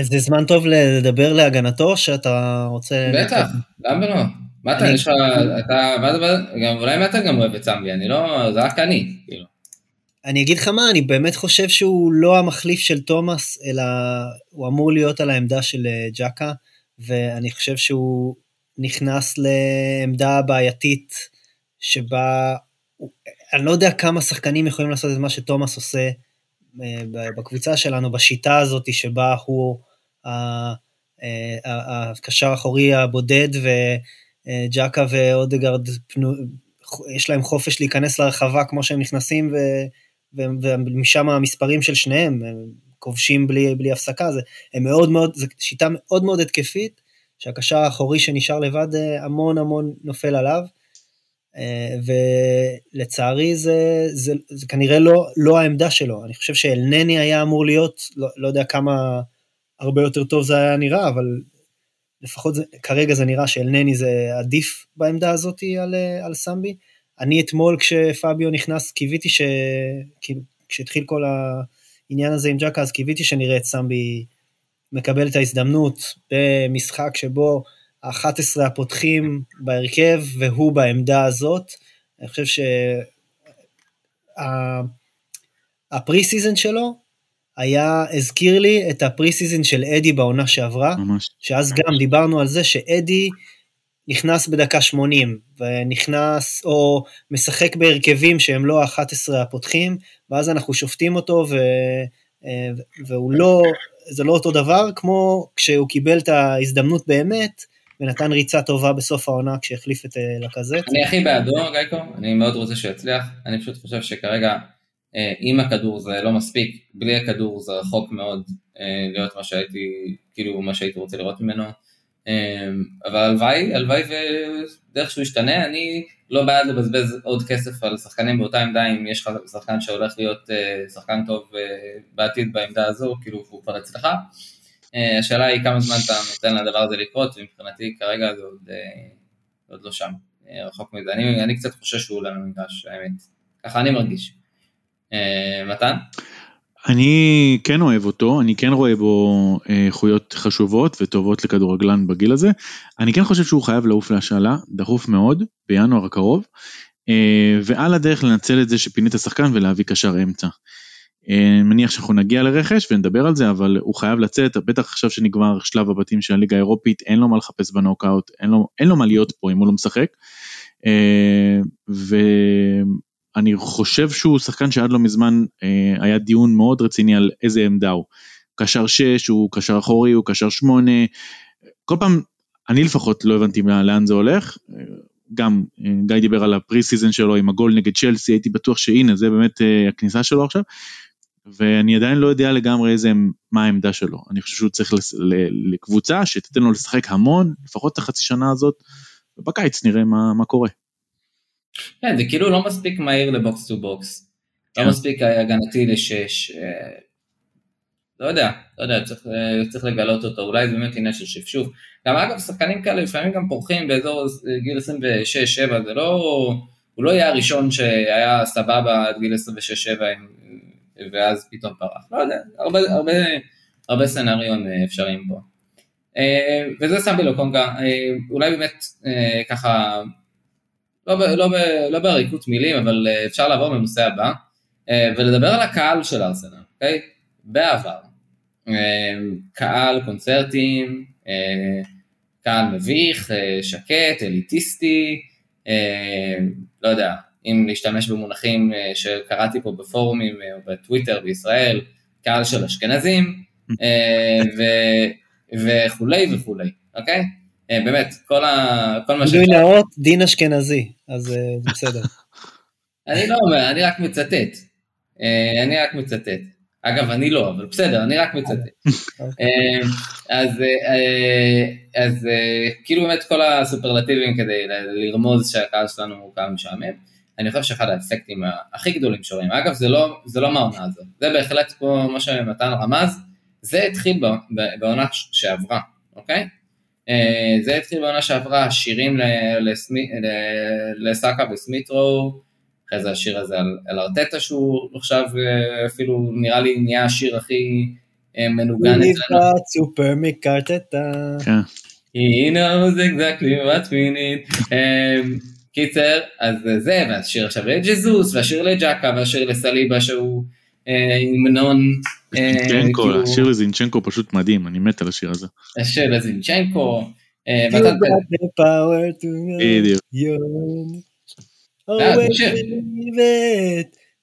זה זמן טוב לדבר להגנתו, שאתה רוצה... בטח, למה לא? מה אתה, יש לך, אתה, מה זה, גם אולי מה אתה גם אוהב את סמבי, אני לא, זה רק אני, כאילו. אני אגיד לך מה, אני באמת חושב שהוא לא המחליף של תומאס, אלא הוא אמור להיות על העמדה של ג'קה. ואני חושב שהוא נכנס לעמדה בעייתית שבה, אני לא יודע כמה שחקנים יכולים לעשות את מה שתומאס עושה אה, בקבוצה שלנו, בשיטה הזאת שבה הוא אה, הקשר האחורי הבודד וג'קה ואודגרד, יש להם חופש להיכנס לרחבה כמו שהם נכנסים ומשם המספרים של שניהם, כובשים בלי, בלי הפסקה, זה, הם מאוד מאוד, זו שיטה מאוד מאוד התקפית, שהקשר האחורי שנשאר לבד אה, המון המון נופל עליו, אה, ולצערי זה, זה, זה כנראה לא, לא העמדה שלו, אני חושב שאלנני היה אמור להיות, לא, לא יודע כמה הרבה יותר טוב זה היה נראה, אבל לפחות זה, כרגע זה נראה שאלנני זה עדיף בעמדה הזאת על, אה, על סמבי. אני אתמול כשפאביו נכנס קיוויתי ש... כאילו, כשהתחיל כל. העניין הזה עם צ'אקה, אז קיוויתי שנראה את סמבי מקבל את ההזדמנות במשחק שבו ה-11 הפותחים בהרכב והוא בעמדה הזאת. אני חושב שה pre-season שלו היה, הזכיר לי את ה pre-season של אדי בעונה שעברה, ממש. שאז גם דיברנו על זה שאדי נכנס בדקה 80, ונכנס, או משחק בהרכבים שהם לא ה-11 הפותחים, ואז אנחנו שופטים אותו, ו, אה, והוא לא, זה לא אותו דבר כמו כשהוא קיבל את ההזדמנות באמת, ונתן ריצה טובה בסוף העונה כשהחליף את אה, לקזט. אני הכי בעדו, גייקו, אני מאוד רוצה שיצליח, אני פשוט חושב שכרגע אה, עם הכדור זה לא מספיק, בלי הכדור זה רחוק מאוד להיות מה שהייתי, כאילו מה שהייתי רוצה לראות ממנו. אבל הלוואי, הלוואי ודרך שהוא ישתנה, אני לא בעד לבזבז עוד כסף על שחקנים באותה עמדה אם יש לך שחקן שהולך להיות אה, שחקן טוב אה, בעתיד בעמדה הזו, כאילו הוא כבר אצלך. אה, השאלה היא כמה זמן אתה נותן לדבר הזה לקרות, ומבחינתי כרגע זה עוד, עוד לא שם, רחוק מזה. אני, אני קצת חושש שהוא עולה למגרש, האמת. ככה אני מרגיש. מתן? אני כן אוהב אותו, אני כן רואה בו אה, איכויות חשובות וטובות לכדורגלן בגיל הזה. אני כן חושב שהוא חייב לעוף להשאלה, דחוף מאוד, בינואר הקרוב, אה, ועל הדרך לנצל את זה שפינית שחקן ולהביא קשר אמצע. אני מניח שאנחנו נגיע לרכש ונדבר על זה, אבל הוא חייב לצאת, בטח עכשיו שנגמר שלב הבתים של הליגה האירופית, אין לו מה לחפש בנוקאוט, אין לו, אין לו מה להיות פה אם הוא לא משחק. אה, ו... אני חושב שהוא שחקן שעד לא מזמן אה, היה דיון מאוד רציני על איזה עמדה הוא. קשר 6, הוא קשר אחורי, הוא קשר 8, כל פעם, אני לפחות לא הבנתי לאן זה הולך, גם אה, גיא דיבר על ה pre-season שלו עם הגול נגד צ'לסי, הייתי בטוח שהנה זה באמת אה, הכניסה שלו עכשיו, ואני עדיין לא יודע לגמרי איזה, מה העמדה שלו, אני חושב שהוא צריך לקבוצה שתיתן לו לשחק המון, לפחות את החצי שנה הזאת, ובקיץ נראה מה, מה קורה. כן, זה כאילו לא מספיק מהיר ל box to box. כן. לא מספיק הגנתי לשש. אה, לא יודע, לא יודע, צריך, אה, צריך לגלות אותו, אולי זה באמת עניין של שפשוף. גם אגב, שחקנים כאלה לפעמים גם פורחים באזור גיל 26-7, זה לא, הוא לא יהיה הראשון שהיה סבבה עד גיל 26-7 ואז פתאום פרח. לא יודע, הרבה, הרבה, הרבה scenario אה, אפשריים פה. אה, וזה סמבי לוקונגה, אה, אולי באמת ככה, לא, ב- לא, לא בעריקות מילים, אבל אפשר לעבור לנושא הבא, ולדבר על הקהל של ארסנל, אוקיי? בעבר. קהל קונצרטים, קהל מביך, שקט, אליטיסטי, לא יודע, אם להשתמש במונחים שקראתי פה בפורומים או בטוויטר בישראל, קהל של אשכנזים, ו- וכולי וכולי, אוקיי? באמת, כל, ה- כל מה ש... גילוי נאות, דין אשכנזי, אז זה בסדר. אני לא אומר, אני רק מצטט. אני רק מצטט. אגב, אני לא, אבל בסדר, אני רק מצטט. אז, אז כאילו באמת כל הסופרלטיבים כדי לרמוז שהקהל שלנו הוא קהל משעמם. אני חושב שאחד האפקטים הכי גדולים שרואים, אגב זה לא, זה לא מהעונה הזאת, זה בהחלט כמו מה שמתן רמז, זה התחיל בעונה שעברה, אוקיי? זה התחיל בעונה שעברה, שירים לסאקה וסמיטרו, אחרי זה השיר הזה על, על ארטטה שהוא עכשיו אפילו נראה לי נהיה השיר הכי מנוגן אצלנו. סופר מקרטטה. He knows exactly what we need. קיצר, אז זה, והשיר עכשיו לג'זוס, והשיר לג'קה, והשיר לסליבה שהוא המנון. זינצ'נקו, השיר לזינצ'נקו פשוט מדהים, אני מת על השיר הזה. השיר לזינצ'נקו. בדיוק.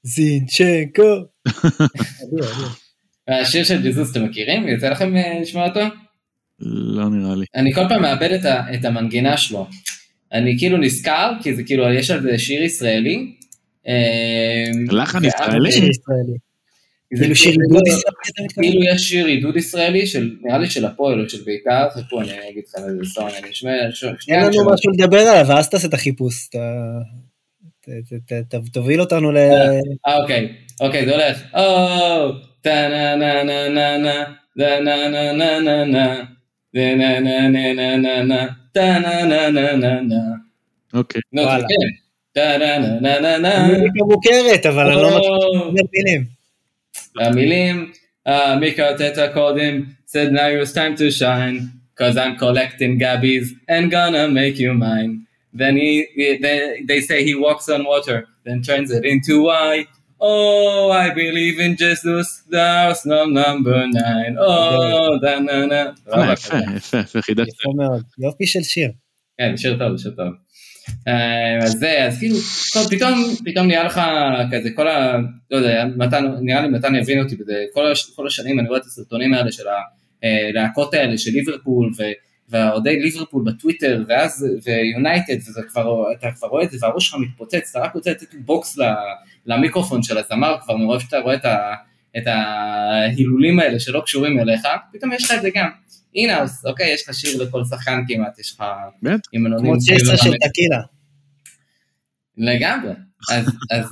זינצ'נקו. השיר של ג'זוס אתם מכירים? יוצא לכם לשמוע אותו? לא נראה לי. אני כל פעם מאבד את המנגינה שלו. אני כאילו נזכר, כי זה כאילו, יש על זה שיר ישראלי. לחן ישראלי? כאילו שיר עידוד ישראלי? כאילו יש שיר עידוד ישראלי, נראה לי של הפועל או של בית"ר, חכו אני אגיד לך איזה סון, אני אשמע... אין לנו משהו לדבר עליו, ואז תעשה את החיפוש, תוביל אותנו ל... אה אוקיי, אוקיי זה הולך. או, טה נה נה נה נה נה, נה נה נה נה נה נה, נה נה נה נה נה נה נה. טה נה נה נה נה נה. אוקיי. נו, כן. טה נה נה נה נה נה. המוזיקה מוכרת, אבל אני לא מצליח מילים. המילים, מיקה ארטטה קודם, said now it's time to shine, cause I'm collecting gabbies and gonna make you mine. Then he, they, they say he walks on water, then turns it into white. Oh, I believe in Jesus, the Arsenal number nine. Oh, da na na. יפה, יפה, יפה, חידשת. יפה מאוד, יופי של שיר. כן, שיר טוב, שיר טוב. אז זה, אז כאילו, פתאום, פתאום נהיה לך כזה, כל ה... לא יודע, מתן, נראה לי מתן יבין אותי בזה, כל, הש, כל השנים אני רואה את הסרטונים האלה של הלהקות האלה של ליברפול, ו, והאוהדי ליברפול בטוויטר, ואז, ויונייטד, ואתה כבר, כבר רואה את זה, והראש שלך מתפוצץ, אתה רק רוצה לתת בוקס למיקרופון של הזמר, כבר מרוב שאתה רואה את, ה, את ההילולים האלה שלא קשורים אליך, פתאום יש לך את זה גם. אין אוס, אוקיי, יש לך שיר לכל שחקן כמעט, יש לך... כמו צ'ייסר של טקילה. לגמרי. אז, אז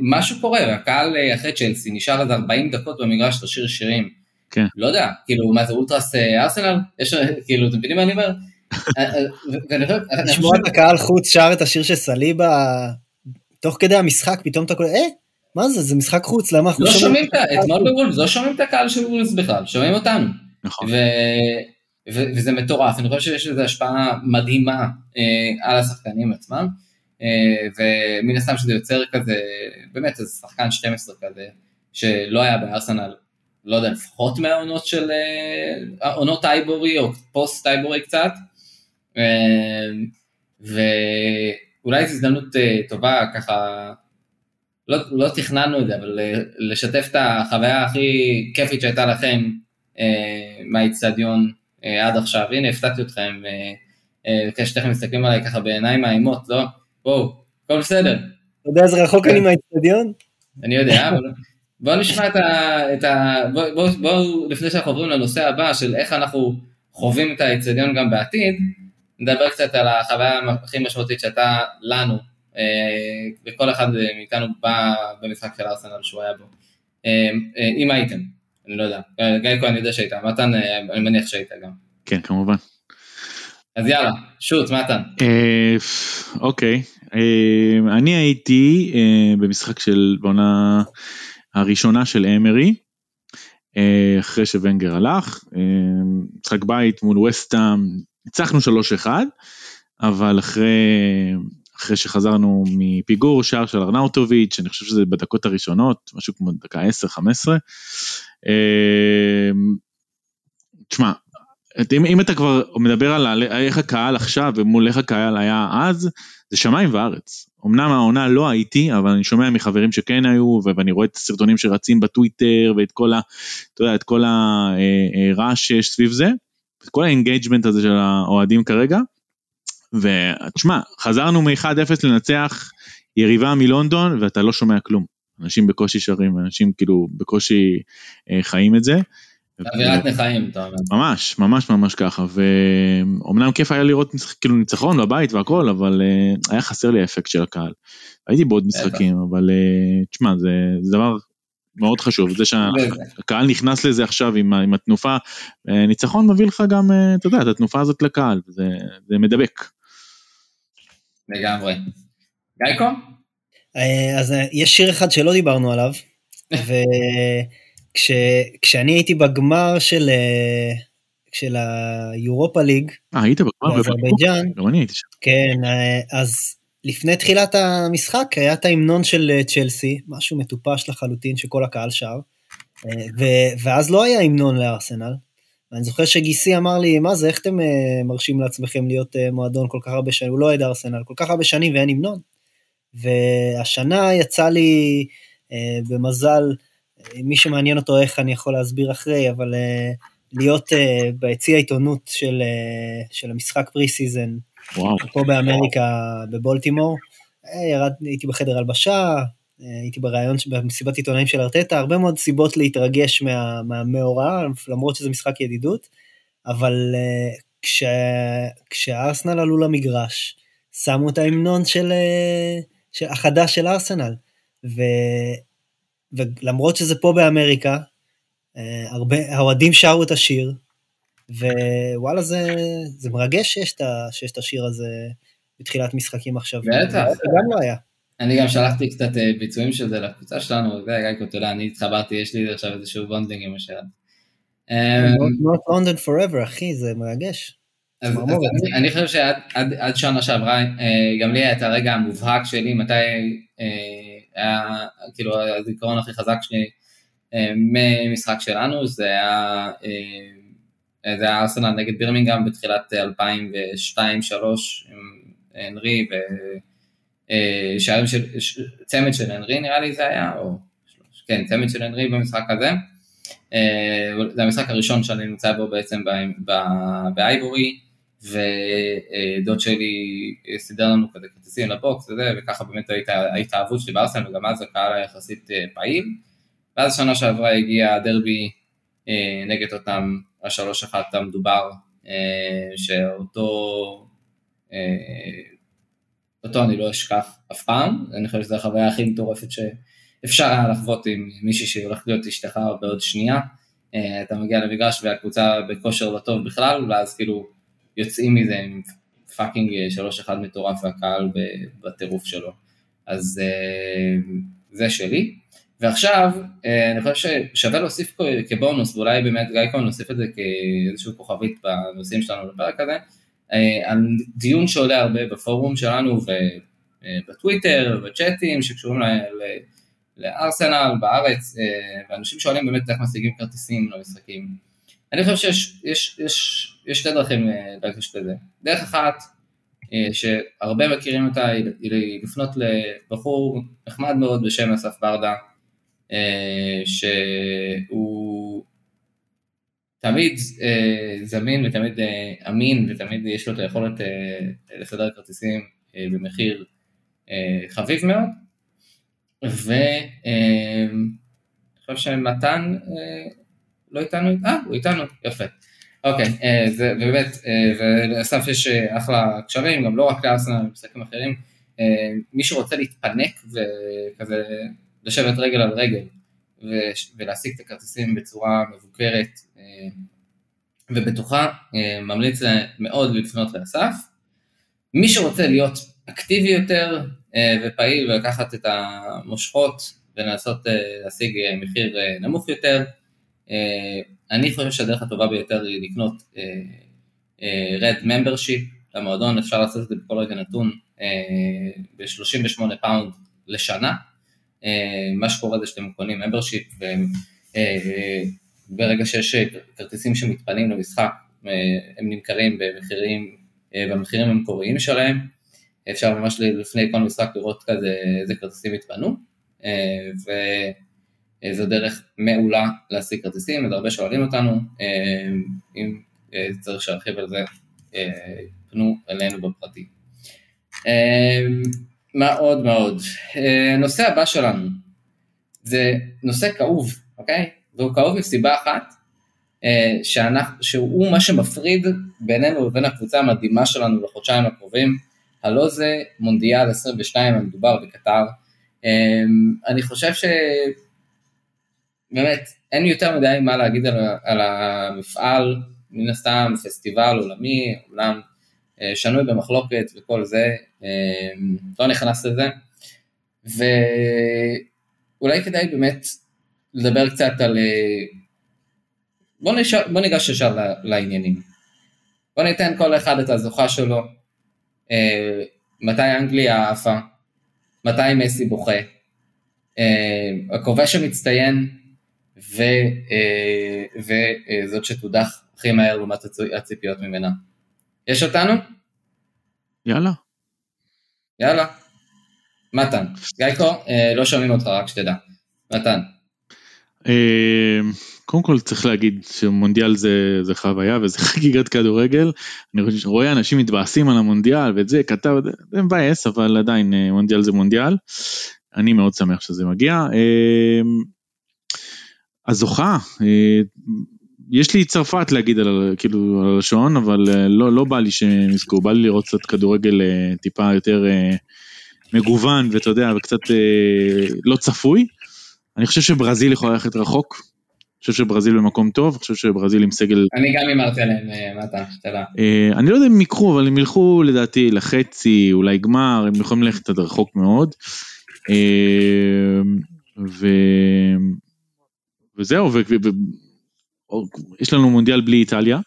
משהו קורה, הקהל אחרי צ'לסי נשאר איזה 40 דקות במגרש לשיר שירים. כן. לא יודע, כאילו, מה זה אולטרס ארסנל? יש, כאילו, אתם מבינים מה אני אומר? לשמוע את הקהל חוץ שר את השיר של סליבה, תוך כדי המשחק, פתאום אתה קורא, אה, מה זה, זה משחק חוץ, למה אנחנו לא שומעים את מול בוולפס, לא שומעים את הקהל של וולפס בכלל, שומעים אותנו. נכון. וזה מטורף, אני חושב שיש לזה השפעה מדהימה על השחקנים עצמם, ומן הסתם שזה יוצר כזה, באמת איזה שחקן 12 כזה, שלא היה בארסנל, לא יודע, לפחות מהעונות של, עונות אייבורי או פוסט אייבורי קצת, ואולי זו הזדמנות טובה ככה, לא, לא תכננו את זה, אבל לשתף את החוויה הכי כיפית שהייתה לכם מהאיצטדיון עד עכשיו, הנה הפתעתי אתכם, כשאתם מסתכלים עליי ככה בעיניים מאיימות, לא? בואו, הכל בסדר. אתה יודע איזה רחוק אני מהאיצטדיון? אני יודע, אבל בואו נשמע את ה... את ה בואו, בוא, לפני שאנחנו עוברים לנושא הבא של איך אנחנו חווים את האיצטדיון גם בעתיד, נדבר קצת על החוויה הכי משמעותית שהייתה לנו וכל אחד מאיתנו בא במשחק של ארסנל שהוא היה בו. אם הייתם, אני לא יודע, גיא כהן אני יודע שהיית, מתן אני מניח שהיית גם. כן כמובן. אז יאללה, שוט מתן. אוקיי, אני הייתי במשחק של בעונה הראשונה של אמרי. אחרי שוונגר הלך, משחק בית מול וסטאם, ניצחנו 3-1, אבל אחרי, אחרי שחזרנו מפיגור, שער של ארנאוטוביץ', אני חושב שזה בדקות הראשונות, משהו כמו דקה 10-15. תשמע, אם, אם אתה כבר מדבר על איך הקהל עכשיו ומול איך הקהל היה אז, זה שמיים וארץ. אמנם העונה לא הייתי, אבל אני שומע מחברים שכן היו, ואני רואה את הסרטונים שרצים בטוויטר, ואת כל ה... אתה יודע, את כל הרעש שיש סביב זה, כל ה engagement הזה של האוהדים כרגע. ותשמע, חזרנו מ-1-0 לנצח יריבה מלונדון, ואתה לא שומע כלום. אנשים בקושי שרים, אנשים כאילו בקושי חיים את זה. אווירת נכאים, אתה אומר. ממש, ממש ממש ככה, ואומנם כיף היה לראות כאילו ניצחון בבית והכל, אבל uh, היה חסר לי האפקט של הקהל. הייתי בעוד משחקים, אבל uh, תשמע, זה, זה דבר מאוד חשוב, זה שהקהל נכנס לזה עכשיו עם, עם התנופה, ניצחון מביא לך גם, uh, אתה יודע, את התנופה הזאת לקהל, זה, זה מדבק. לגמרי. גייקו? אז יש שיר אחד שלא דיברנו עליו, ו... כש, כשאני הייתי בגמר של, של היורופה ליג, אה, היית בגמר באזרבייג'אן, גם אני הייתי שם. כן, אז לפני תחילת המשחק היה את ההמנון של צ'לסי, משהו מטופש לחלוטין שכל הקהל שר, ו, ואז לא היה המנון לארסנל. אני זוכר שגיסי אמר לי, מה זה, איך אתם מרשים לעצמכם להיות מועדון כל כך הרבה שנים, הוא לא אוהד ארסנל, כל כך הרבה שנים ואין המנון. והשנה יצא לי במזל, מי שמעניין אותו איך אני יכול להסביר אחרי, אבל להיות ביציע העיתונות של, של המשחק pre-season, וואו. פה באמריקה, בבולטימור, ירד, הייתי בחדר הלבשה, הייתי בריאיון, במסיבת עיתונאים של ארטטה, הרבה מאוד סיבות להתרגש מה, מהמאורע, למרות שזה משחק ידידות, אבל uh, כש, כשארסנל עלו למגרש, שמו את ההמנון של, של החדש של ארסנל, ו... ולמרות שזה פה באמריקה, הרבה, האוהדים שרו את השיר, ווואלה זה, זה מרגש שיש את, שיש את השיר הזה בתחילת משחקים עכשיו. בטח. זה גם לא היה. אני גם שלחתי קצת ביצועים של זה לקבוצה שלנו, זה גיא אתה יודע, אני התחברתי, יש לי עכשיו איזשהו bonding עם השיר. Not London forever, אחי, זה מרגש. אז, אז אני, אני חושב שעד עד, עד שנה שעברה, גם לי היה את הרגע המובהק שלי, מתי היה, כאילו הזיכרון הכי חזק שלי ממשחק שלנו, זה היה, זה היה ארסנל נגד בירמינגהם בתחילת 2002-2003 עם הנרי ושערים של, צמד של הנרי נראה לי זה היה, או כן, צמד של הנרי במשחק הזה. זה המשחק הראשון שאני נמצא בו בעצם באייבורי, ודוד שלי סידר לנו כזה כרטיסים לבוקס וזה, וככה באמת הייתה ההתאהבות שלי בארסנל, וגם אז הקהל היה יחסית פעיל. ואז שנה שעברה הגיע הדרבי נגד אותם, השלוש אחת המדובר, שאותו אותו אני לא אשכח אף פעם, אני חושב שזו החוויה הכי מטורפת שאפשר היה לחוות עם מישהי שהולכת להיות אשתך בעוד שנייה. אתה מגיע למגרש והקבוצה בכושר לא טוב בכלל, ואז כאילו יוצאים מזה עם פאקינג 3-1 מטורף והקהל בטירוף שלו. אז זה שלי. ועכשיו, אני חושב ששווה להוסיף כבונוס, ואולי באמת גיא כהן נוסיף את זה כאיזשהו כוכבית בנושאים שלנו לפרק הזה, על דיון שעולה הרבה בפורום שלנו ובטוויטר ובצ'אטים שקשורים לארסנל בארץ, ואנשים שואלים באמת איך משיגים כרטיסים למשחקים. אני חושב שיש יש, יש, יש שתי דרכים לגשת לזה. דרך אחת, שהרבה מכירים אותה, היא לפנות לבחור נחמד מאוד בשם אסף ברדה, שהוא תמיד זמין ותמיד אמין ותמיד יש לו את היכולת לסדר כרטיסים במחיר חביב מאוד. ואני חושב שמתן לא איתנו, אה, הוא איתנו, יפה. אוקיי, זה באמת, ולאסף יש אחלה קשרים, גם לא רק לארסנל, משחקים אחרים, מי שרוצה להתפנק וכזה לשבת רגל על רגל ולהשיג את הכרטיסים בצורה מבוקרת ובטוחה, ממליץ מאוד לפנות לאסף. מי שרוצה להיות אקטיבי יותר ופעיל ולקחת את המושכות ולנסות להשיג מחיר נמוך יותר, אני חושב שהדרך הטובה ביותר היא לקנות רד ממברשיפ למועדון, אפשר לעשות את זה בכל רגע נתון ב-38 פאונד לשנה. מה שקורה זה שאתם קונים membership וברגע שיש כרטיסים שמתפנים למשחק הם נמכרים במחירים, במחירים המקוריים שלהם. אפשר ממש לפני כל משחק לראות כזה איזה כרטיסים התפנו. וזו דרך מעולה להשיג כרטיסים, אז הרבה שואלים אותנו, אם צריך להרחיב על זה, פנו אלינו בפרטי. מה עוד מה עוד? נושא הבא שלנו, זה נושא כאוב, אוקיי? והוא כאוב מסיבה אחת, שאנחנו, שהוא מה שמפריד בינינו ובין הקבוצה המדהימה שלנו בחודשיים הקרובים, הלא זה מונדיאל 22 המדובר בקטר. אני חושב ש... באמת, אין יותר מדי מה להגיד על, על המפעל, מן הסתם פסטיבל עולמי, אומנם שנוי במחלוקת וכל זה, לא נכנס לזה, ואולי כדאי באמת לדבר קצת על, בוא, נש... בוא ניגש ישר לעניינים. בוא ניתן כל אחד את הזוכה שלו, מתי אנגליה עפה, מתי מסי בוכה, הכובש המצטיין, וזאת שתודח הכי מהר לעומת הציפיות ממנה. יש אותנו? יאללה. יאללה. מתן. גייקו, לא שומעים אותך, רק שתדע. מתן. קודם כל צריך להגיד שמונדיאל זה, זה חוויה וזה חגיגת כדורגל. אני רואה אנשים מתבאסים על המונדיאל ואת זה כתב, זה מבאס אבל עדיין מונדיאל זה מונדיאל. אני מאוד שמח שזה מגיע. הזוכה, יש לי צרפת להגיד על, כאילו, על השעון, אבל לא, לא בא לי שהם יזכו, בא לי לראות קצת כדורגל טיפה יותר מגוון ואתה יודע, וקצת לא צפוי. אני חושב שברזיל יכולה ללכת רחוק, אני חושב שברזיל במקום טוב, אני חושב שברזיל עם סגל... אני גם הימרתי עליהם, מה אתה, שתדע. אני לא יודע אם הם יקחו, אבל הם ילכו לדעתי לחצי, אולי גמר, הם יכולים ללכת עד רחוק מאוד. ו... וזהו, ויש לנו מונדיאל בלי איטליה,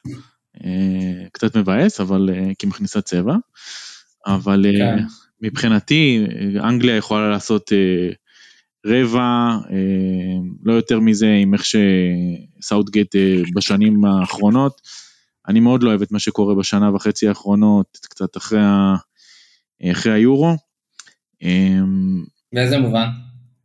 קצת מבאס, אבל כי מכניסה צבע, אבל כן. מבחינתי אנגליה יכולה לעשות רבע, לא יותר מזה, עם איך שסאוטגייט בשנים האחרונות. אני מאוד לא אוהב את מה שקורה בשנה וחצי האחרונות, קצת אחרי, ה... אחרי היורו. באיזה מובן?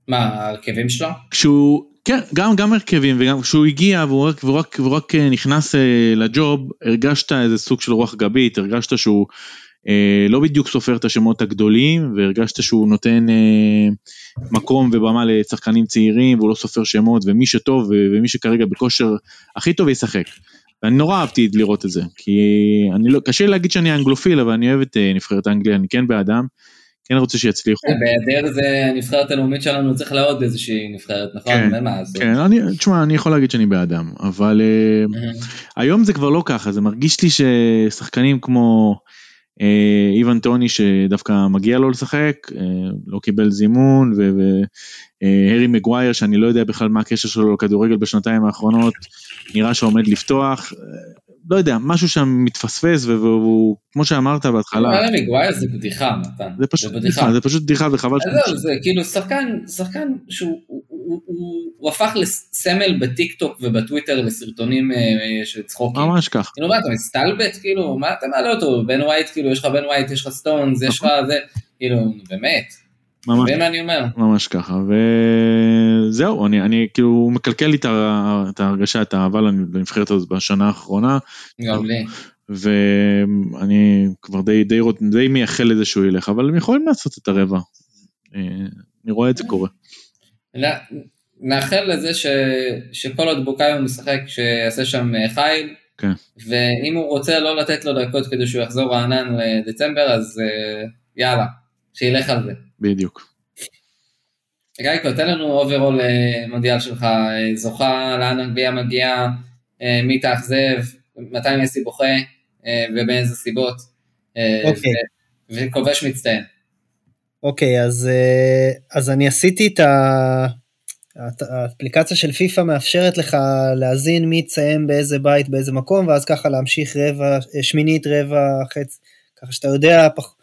מה, ההרכבים שלו? כשהוא, כן, גם, גם הרכבים, וגם כשהוא הגיע והוא רק, והוא רק, והוא רק נכנס לג'וב, הרגשת איזה סוג של רוח גבית, הרגשת שהוא אה, לא בדיוק סופר את השמות הגדולים, והרגשת שהוא נותן אה, מקום ובמה לשחקנים צעירים, והוא לא סופר שמות, ומי שטוב ומי שכרגע בכושר הכי טוב ישחק. ואני נורא אהבתי לראות את זה, כי אני לא, קשה להגיד שאני אנגלופיל, אבל אני אוהב את נבחרת אנגליה, אני כן באדם. כן רוצה שיצליחו. בהיעדר זה הנבחרת הלאומית שלנו צריך לעוד איזושהי נבחרת, נכון? כן, כן, אני, תשמע, אני יכול להגיד שאני באדם, אבל היום זה כבר לא ככה, זה מרגיש לי ששחקנים כמו איוון טוני שדווקא מגיע לו לשחק, לא קיבל זימון, והרי מגווייר שאני לא יודע בכלל מה הקשר שלו לכדורגל בשנתיים האחרונות, נראה שעומד לפתוח, לא יודע, משהו שם מתפספס והוא, כמו שאמרת בהתחלה. אבל מגווייר זה בדיחה, מתן. זה פשוט בדיחה, זה פשוט בדיחה וחבל. זהו, זה כאילו שחקן, שחקן שהוא הוא הפך לסמל בטיק טוק ובטוויטר לסרטונים של צחוקים. ממש כך. כאילו מה אתה מסתלבט כאילו, מה אתה מעלה אותו, בן ווייט כאילו, יש לך בן ווייט, יש לך סטונס, יש לך זה, כאילו, באמת. ממש, מה אני אומר? ממש ככה, וזהו, אני, אני כאילו מקלקל לי את ההרגשה, את האהבה לנבחרת הזאת בשנה האחרונה. גם לי. ואני כבר די, די, די מייחל לזה שהוא ילך, אבל הם יכולים לעשות את הרבע. אני רואה את זה קורה. נאחל לזה ש, שכל עוד בוקאיו משחק, שיעשה שם חיל, כן. ואם הוא רוצה לא לתת לו דקות כדי שהוא יחזור רענן לדצמבר, אז יאללה. שילך על זה. בדיוק. גיא, תן לנו overall מונדיאל שלך, זוכה, לאן אנגליה מגיעה, מי תאכזב, מתי מסי בוכה, ובאיזה סיבות, אוקיי. וכובש מצטיין. אוקיי, אז, אז אני עשיתי את ה... האפליקציה של פיפא מאפשרת לך להזין מי תסיים באיזה בית באיזה מקום ואז ככה להמשיך רבע, שמינית רבע חץ, ככה שאתה יודע פח,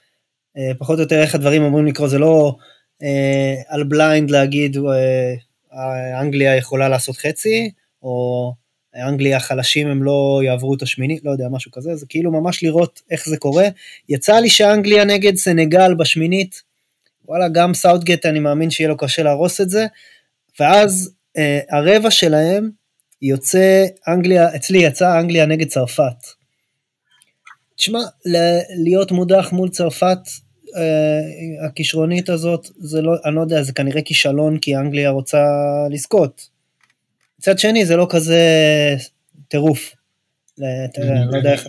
פחות או יותר איך הדברים אמורים לקרות, זה לא אה, על blind להגיד אה, אנגליה יכולה לעשות חצי, או אנגליה החלשים הם לא יעברו את השמינית, לא יודע, משהו כזה, זה כאילו ממש לראות איך זה קורה. יצא לי שאנגליה נגד סנגל בשמינית, וואלה, גם סאוטגייט אני מאמין שיהיה לו קשה להרוס את זה, ואז אה, הרבע שלהם יוצא אנגליה, אצלי יצא אנגליה נגד צרפת. תשמע, להיות מודח מול צרפת, אה, הכישרונית הזאת, זה לא, אני לא יודע, זה כנראה כישלון כי אנגליה רוצה לזכות. מצד שני, זה לא כזה טירוף. יודע, לא יודע איך...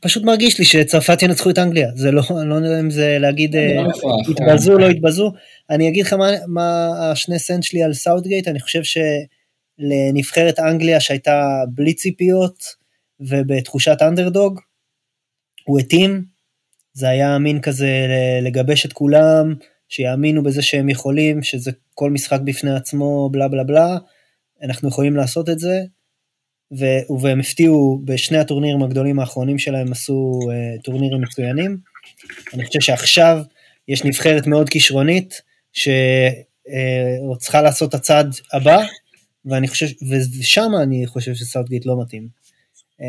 פשוט מרגיש לי שצרפת ינצחו את אנגליה, זה לא, אני לא יודע אם זה להגיד לא אה, מופרך, התבזו, לא התבזו. אני אגיד לך מה, מה ה שני סנט שלי על סאוטגייט, אני חושב שלנבחרת אנגליה שהייתה בלי ציפיות ובתחושת אנדרדוג, הוא התאים, זה היה מין כזה לגבש את כולם, שיאמינו בזה שהם יכולים, שזה כל משחק בפני עצמו, בלה בלה בלה, אנחנו יכולים לעשות את זה, ו- והם הפתיעו בשני הטורנירים הגדולים האחרונים שלהם, עשו uh, טורנירים מצוינים. אני חושב שעכשיו יש נבחרת מאוד כישרונית, שצריכה uh, לעשות את הצעד הבא, ואני חושב, ושם אני חושב שסאוטגייט לא מתאים. Uh,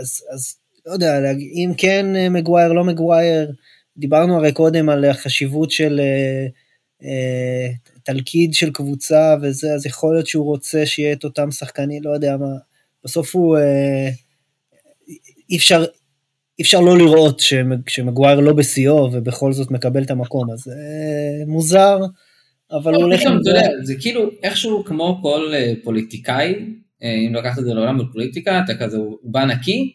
אז, אז לא יודע, אם כן מגווייר, לא מגווייר, דיברנו הרי קודם על החשיבות של uh, uh, תלכיד של קבוצה וזה, אז יכול להיות שהוא רוצה שיהיה את אותם שחקנים, לא יודע מה, בסוף הוא, אה, אי אפשר, אי אפשר לא לראות שמגווייר לא בשיאו ובכל זאת מקבל את המקום, אז אה, מוזר, אבל הוא הולך עם זה. זה כאילו איכשהו כמו כל אה, פוליטיקאי, אם לקחת את זה לעולם בפוליטיקה, אתה כזה, הוא בא נקי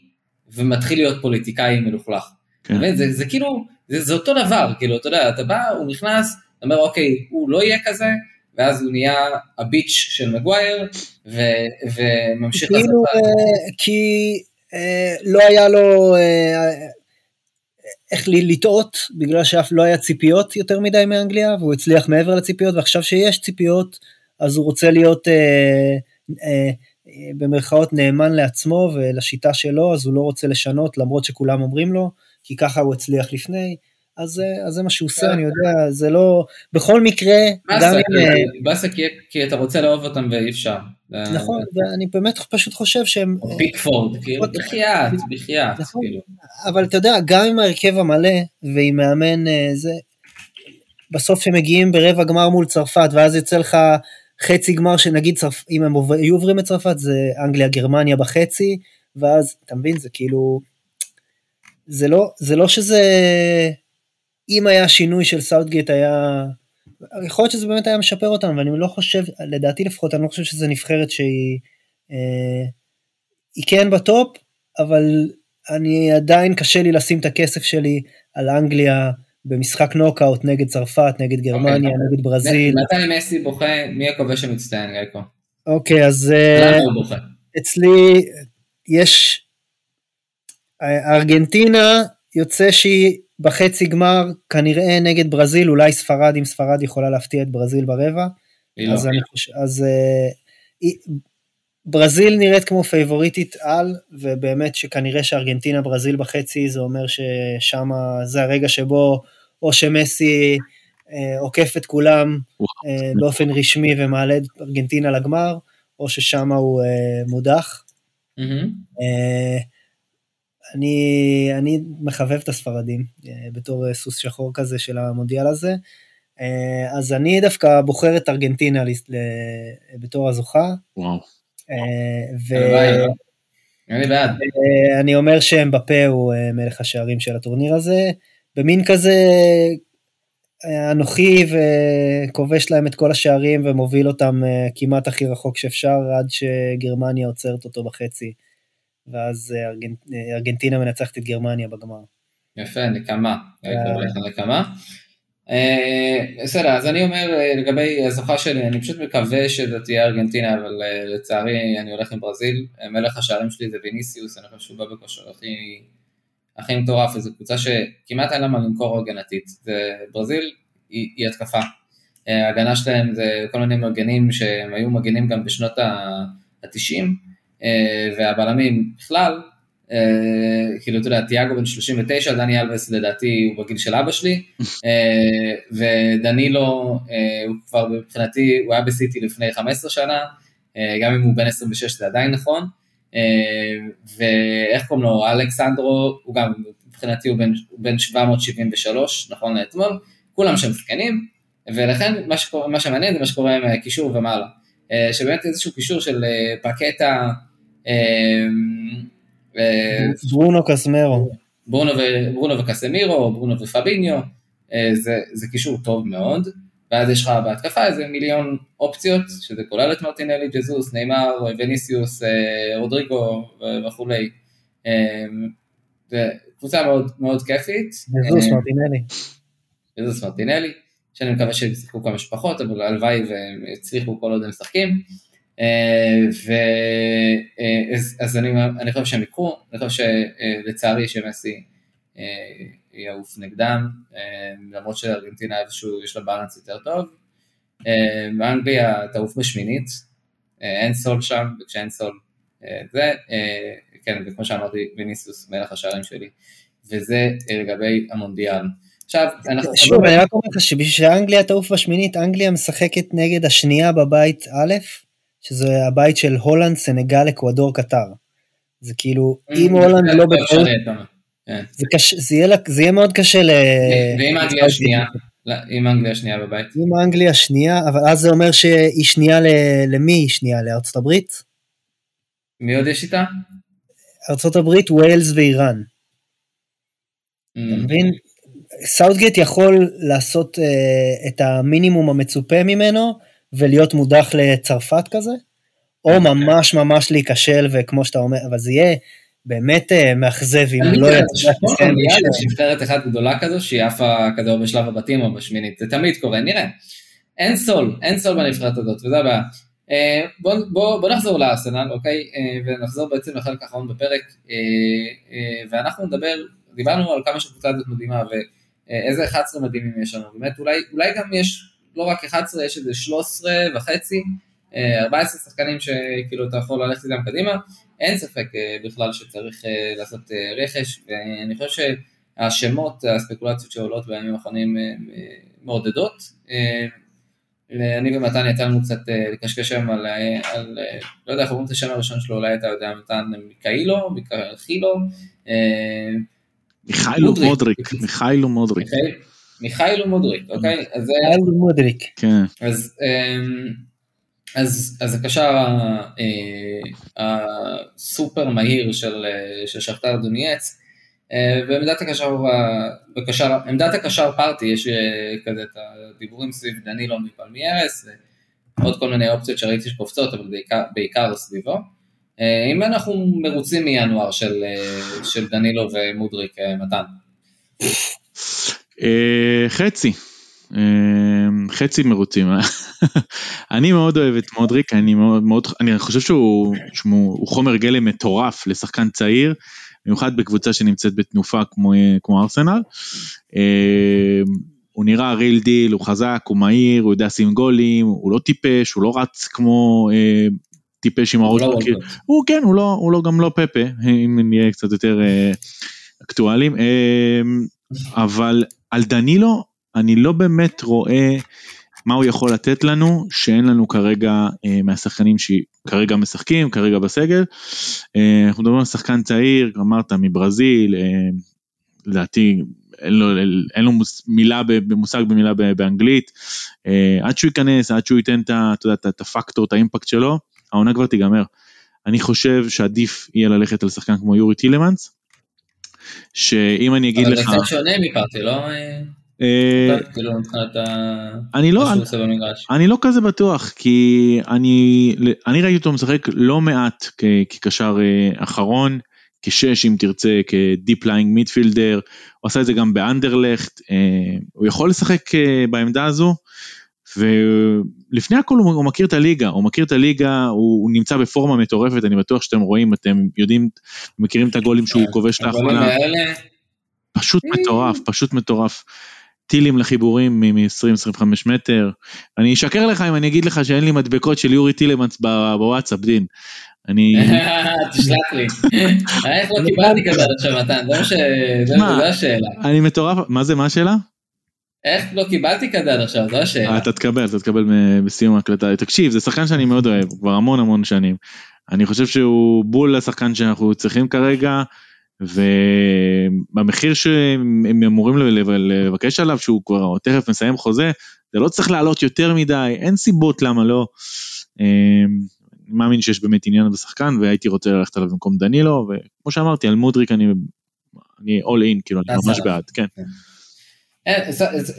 ומתחיל להיות פוליטיקאי מלוכלך. כן. זה, זה כאילו, זה, זה אותו דבר, כאילו, אתה יודע, אתה בא, הוא נכנס, אתה אומר אוקיי, הוא לא יהיה כזה, ואז הוא נהיה הביץ' של מגווייר, ו- וממשיך לעשות... כאילו, uh, כי uh, לא היה לו uh, איך לטעות, בגלל שאף לא היה ציפיות יותר מדי מאנגליה, והוא הצליח מעבר לציפיות, ועכשיו שיש ציפיות, אז הוא רוצה להיות uh, uh, במרכאות נאמן לעצמו ולשיטה שלו, אז הוא לא רוצה לשנות, למרות שכולם אומרים לו, כי ככה הוא הצליח לפני. אז, אז זה מה שהוא עושה, אני יודע, זה לא, בכל מקרה, גם אם... באסה כי אתה רוצה לאהוב אותם ואי אפשר. נכון, ואני באמת פשוט חושב שהם... ביג פורד, כאילו, בחייאת, בחייאת, נכון, אבל אתה יודע, גם עם ההרכב המלא, ועם מאמן זה, בסוף הם מגיעים ברבע גמר מול צרפת, ואז יוצא לך חצי גמר שנגיד, צרפ... אם הם היו עוברים את צרפת, זה אנגליה-גרמניה בחצי, ואז, אתה מבין, זה כאילו... זה לא, זה לא שזה אם היה שינוי של סאוטגייט היה, יכול להיות שזה באמת היה משפר אותם, ואני לא חושב, לדעתי לפחות, אני לא חושב שזה נבחרת שהיא אה, היא כן בטופ, אבל אני עדיין קשה לי לשים את הכסף שלי על אנגליה במשחק נוקאוט נגד צרפת, נגד גרמניה, okay, אוקיי. נגד ברזיל. מתי מסי בוכה, מי הכובש המצטיין, גייקו? אוקיי, אז למה הוא בוכה? אצלי יש, ארגנטינה יוצא שהיא בחצי גמר, כנראה נגד ברזיל, אולי ספרד, אם ספרד יכולה להפתיע את ברזיל ברבע. אז, לא. אני חושב, אז uh, ברזיל נראית כמו פייבוריטית על, ובאמת שכנראה שארגנטינה ברזיל בחצי, זה אומר ששם זה הרגע שבו או שמסי uh, עוקף את כולם uh, באופן רשמי ומעלה את ארגנטינה לגמר, או ששם הוא uh, מודח. Mm-hmm. Uh, אני, אני מחבב את הספרדים אה, בתור אה, סוס שחור כזה של המונדיאל הזה. אה, אז אני דווקא בוחר את ארגנטינה בתור הזוכה. וואו. ו... אני בעד. אני אומר שאמבפה הוא מלך השערים של הטורניר הזה, במין כזה אנוכי וכובש להם את כל השערים ומוביל אותם כמעט הכי רחוק שאפשר עד שגרמניה עוצרת אותו בחצי. ואז אה, ארגנט... אה, ארגנטינה מנצחת את גרמניה בגמר. יפה, נקמה. נקמה. בסדר, אז אני אומר לגבי הזוכה שלי, אני פשוט מקווה שזאת תהיה ארגנטינה, אבל לצערי אני הולך עם ברזיל. מלך השערים שלי זה ויניסיוס, אני חושב שהוא בא בכושר הכי... הכי מטורף, וזו קבוצה שכמעט אין לה מה למכור הגנתית. ברזיל היא, היא התקפה. ההגנה שלהם זה כל מיני מגנים שהם היו מגנים גם בשנות ה-90, והבלמים בכלל, כאילו אתה יודע, תיאגו בן 39, דני אלבס לדעתי הוא בגיל של אבא שלי, ודנילו הוא כבר מבחינתי, הוא היה בסיטי לפני 15 שנה, גם אם הוא בן 26 זה עדיין נכון, ואיך קוראים לו, אלכסנדרו, הוא גם מבחינתי הוא בן, בן 773, נכון לאתמול, כולם שם זקנים, ולכן מה, שקורה, מה שמעניין זה מה שקורה עם קישור ומעלה, שבאמת איזשהו קישור של פקטה, ברונו קסמרו. ברונו, ו, ברונו וקסמירו, ברונו ופביניו, זה, זה קישור טוב מאוד, ואז יש לך בהתקפה איזה מיליון אופציות, שזה כולל את מרטינלי, ג'זוס, נאמר, וניסיוס, רודריגו וכולי. זו קבוצה מאוד, מאוד כיפית. ג'זוס, מרטינלי. ג'זוס, מרטינלי, שאני מקווה שהם ישחקו כמה שפחות, אבל הלוואי והם יצליחו כל עוד הם משחקים. אז אני, אני חושב שהם יקחו, אני חושב שלצערי שמסי יעוף נגדם, למרות שארגנטינה איפשהו יש לה בלנס יותר טוב. באנגליה תעוף בשמינית, אין סול שם, וכשאין סול זה, כן, וכמו שאמרתי, ויניסוס מלך השערים שלי, וזה לגבי המונדיאל. עכשיו, אנחנו... שוב, אני רק אומר לך שבשביל שאנגליה תעוף בשמינית, אנגליה משחקת נגד השנייה בבית א', שזה הבית של הולנד, סנגל, אקוודור, קטר. זה כאילו, אם הולנד לא בטעות, זה יהיה מאוד קשה ל... ואם אנגליה השנייה? אם אנגליה השנייה בבית? אם אנגליה השנייה, אבל אז זה אומר שהיא שנייה למי היא שנייה? לארצות הברית? מי עוד יש איתה? ארצות הברית, ויילס ואיראן. אתה מבין? סאוטגייט יכול לעשות את המינימום המצופה ממנו ולהיות מודח לצרפת כזה, או ממש ממש להיכשל וכמו שאתה אומר, אבל זה יהיה באמת מאכזב אם הוא לא יצא. יש נבחרת אחת גדולה כזו שהיא עפה כזה או בשלב הבתים או בשמינית, זה תמיד קורה, נראה. אין סול, אין סול בנבחרת הזאת, וזה הבעיה. בוא, בוא, בוא נחזור לארסנל, אוקיי? ונחזור בעצם לחלק האחרון בפרק, ואנחנו נדבר, דיברנו על כמה שקבוצה הזאת מדהימה, ואיזה 11 מדהימים יש לנו, באמת אולי, אולי גם יש לא רק 11, יש איזה 13 וחצי, 14 שחקנים שכאילו אתה יכול ללכת איתם קדימה, אין ספק בכלל שצריך לעשות רכש, ואני חושב שהשמות, הספקולציות שעולות בימים האחרונים מעודדות. אני ומתן יצא לנו קצת לקשקש שם על, על, לא יודע איך אומרים את השם הראשון שלו, אולי אתה יודע, מתן מיקאילו, מיקאילו. מיכאילו מודריק, מיכאילו מודריק. מיכאילו מודריק, אוקיי? מיכאילו מודריק. כן. אז אז הקשר הסופר מהיר של שכתר דונייץ, ועמדת הקשר, בקשר, עמדת הקשר פארטי, יש כזה את הדיבורים סביב דנילו מפלמיירס, ועוד כל מיני אופציות שראיתי שקופצות, אבל בעיקר, בעיקר סביבו. אם אנחנו מרוצים מינואר של, של דנילו ומודריק, מתן. חצי, חצי מרוצים, אני מאוד אוהב את מודריק, אני מאוד, מאוד, אני חושב שהוא, שהוא חומר גלם מטורף לשחקן צעיר, במיוחד בקבוצה שנמצאת בתנופה כמו, כמו ארסנל. הוא נראה real deal, הוא חזק, הוא מהיר, הוא יודע לשים גולים, הוא לא טיפש, הוא לא רץ כמו אה, טיפש עם הראש בקיר. הוא כן, הוא לא, הוא לא גם לא פפה, אם נהיה קצת יותר אה, אקטואליים. אה, אבל על דנילו, אני לא באמת רואה מה הוא יכול לתת לנו, שאין לנו כרגע אה, מהשחקנים שכרגע משחקים, כרגע בסגל. אה, אנחנו מדברים על שחקן צעיר, אמרת מברזיל, אה, לדעתי אין לו, אין לו מילה במושג במילה באנגלית, אה, עד שהוא ייכנס, עד שהוא ייתן את, הפקטור, את האימפקט שלו, העונה כבר תיגמר. אני חושב שעדיף יהיה ללכת על שחקן כמו יורי טילמנס, שאם אני אגיד לך... אבל זה קצת שונה מפרטי, לא? כאילו אני לא, אני לא כזה בטוח כי אני, אני ראיתי אותו משחק לא מעט כקשר אחרון כשש אם תרצה, כ deep lying midfielder, הוא עשה את זה גם באנדרלכט, הוא יכול לשחק בעמדה הזו, ולפני הכל הוא, הוא מכיר את הליגה, הוא מכיר את הליגה, הוא, הוא נמצא בפורמה מטורפת, אני בטוח שאתם רואים, אתם יודעים, מכירים את הגולים שהוא כובש לאחרונה. פשוט מטורף, פשוט מטורף. טילים לחיבורים מ-20-25 מטר. אני אשקר לך אם אני אגיד לך שאין לי מדבקות של יורי טילמנס בוואטסאפ, דין. אני... תשלח לי. איך לא קיבלתי כזה עד עכשיו מתן? זה השאלה. אני מטורף, מה זה, מה השאלה? איך לא קיבלתי כזה עד עכשיו, זו השאלה. אתה תקבל, אתה תקבל בסיום ההקלטה. תקשיב, זה שחקן שאני מאוד אוהב, כבר המון המון שנים. אני חושב שהוא בול השחקן שאנחנו צריכים כרגע. ובמחיר שהם אמורים לבקש עליו שהוא כבר תכף מסיים חוזה זה לא צריך לעלות יותר מדי אין סיבות למה לא. אמ, אני מאמין שיש באמת עניין בשחקן והייתי רוצה ללכת עליו במקום דנילו וכמו שאמרתי על מודריק אני אני all in כאילו אני ממש בעד כן. כן. אה,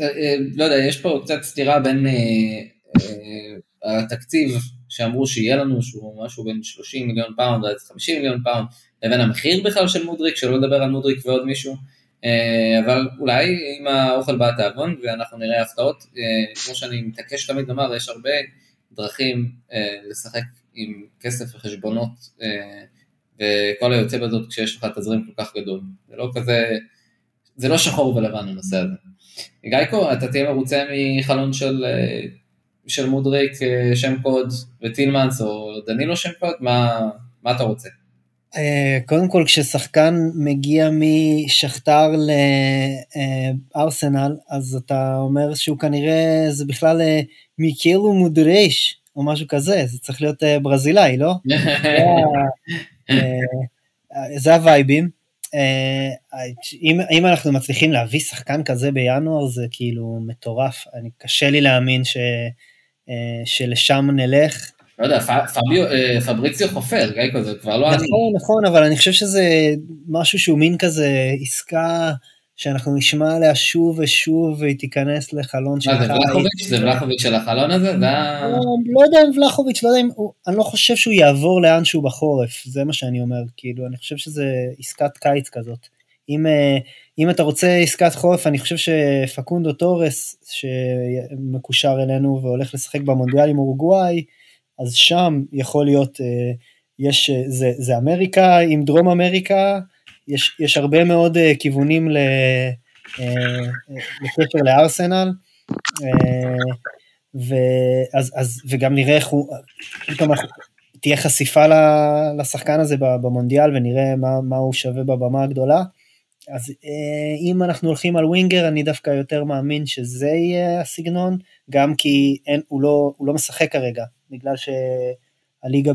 אה, לא יודע יש פה קצת סתירה בין אה, התקציב שאמרו שיהיה לנו שהוא משהו בין 30 מיליון פאונד עד 50 מיליון פאונד לבין המחיר בכלל של מודריק, שלא לדבר על מודריק ועוד מישהו, אה, אבל אולי עם האוכל בא התיאבון ואנחנו נראה הפתעות, אה, כמו שאני מתעקש תמיד לומר, יש הרבה דרכים אה, לשחק עם כסף וחשבונות וכל היוצא בזאת כשיש לך תזרים כל כך גדול, זה לא כזה, זה לא שחור ולבן הנושא הזה. גייקו, אתה תהיה מרוצה מחלון של, של מודריק שם קוד וטילמנס או דנילו שם קוד, מה, מה אתה רוצה? אה, קודם כל כששחקן מגיע משכתר לארסנל אז אתה אומר שהוא כנראה זה בכלל אה, מיקלו מודרש או משהו כזה זה צריך להיות אה, ברזילאי לא? זה הווייבים אם, אם אנחנו מצליחים להביא שחקן כזה בינואר זה כאילו מטורף אני קשה לי להאמין ש, שלשם נלך לא יודע, אה, פבריציו חופר, גייקו זה כבר לא אני. נכון, נכון, אבל אני חושב שזה משהו שהוא מין כזה עסקה שאנחנו נשמע עליה שוב ושוב והיא תיכנס לחלון של... מה זה ולחוביץ'? זה ולחוביץ' של החלון הזה? לא, לא יודע אם ולחוביץ', לא יודע אם... אני לא חושב שהוא יעבור לאן שהוא בחורף, זה מה שאני אומר, כאילו, אני חושב שזה עסקת קיץ כזאת. אם, אה, אם אתה רוצה עסקת חורף, אני חושב שפקונדו טורס, שמקושר אלינו והולך לשחק במונדיאל עם אורוגוואי, אז שם יכול להיות, אה, יש, אה, זה, זה אמריקה עם דרום אמריקה, יש, יש הרבה מאוד כיוונים לקשר לארסנל, ואז, אז, וגם נראה איך הוא, פתאום תהיה חשיפה לשחקן הזה במונדיאל ונראה מה, מה הוא שווה בבמה הגדולה. אז אם אנחנו הולכים על ווינגר, אני דווקא יותר מאמין שזה יהיה הסגנון, גם כי אין, הוא, לא, הוא לא משחק כרגע, בגלל שהליגה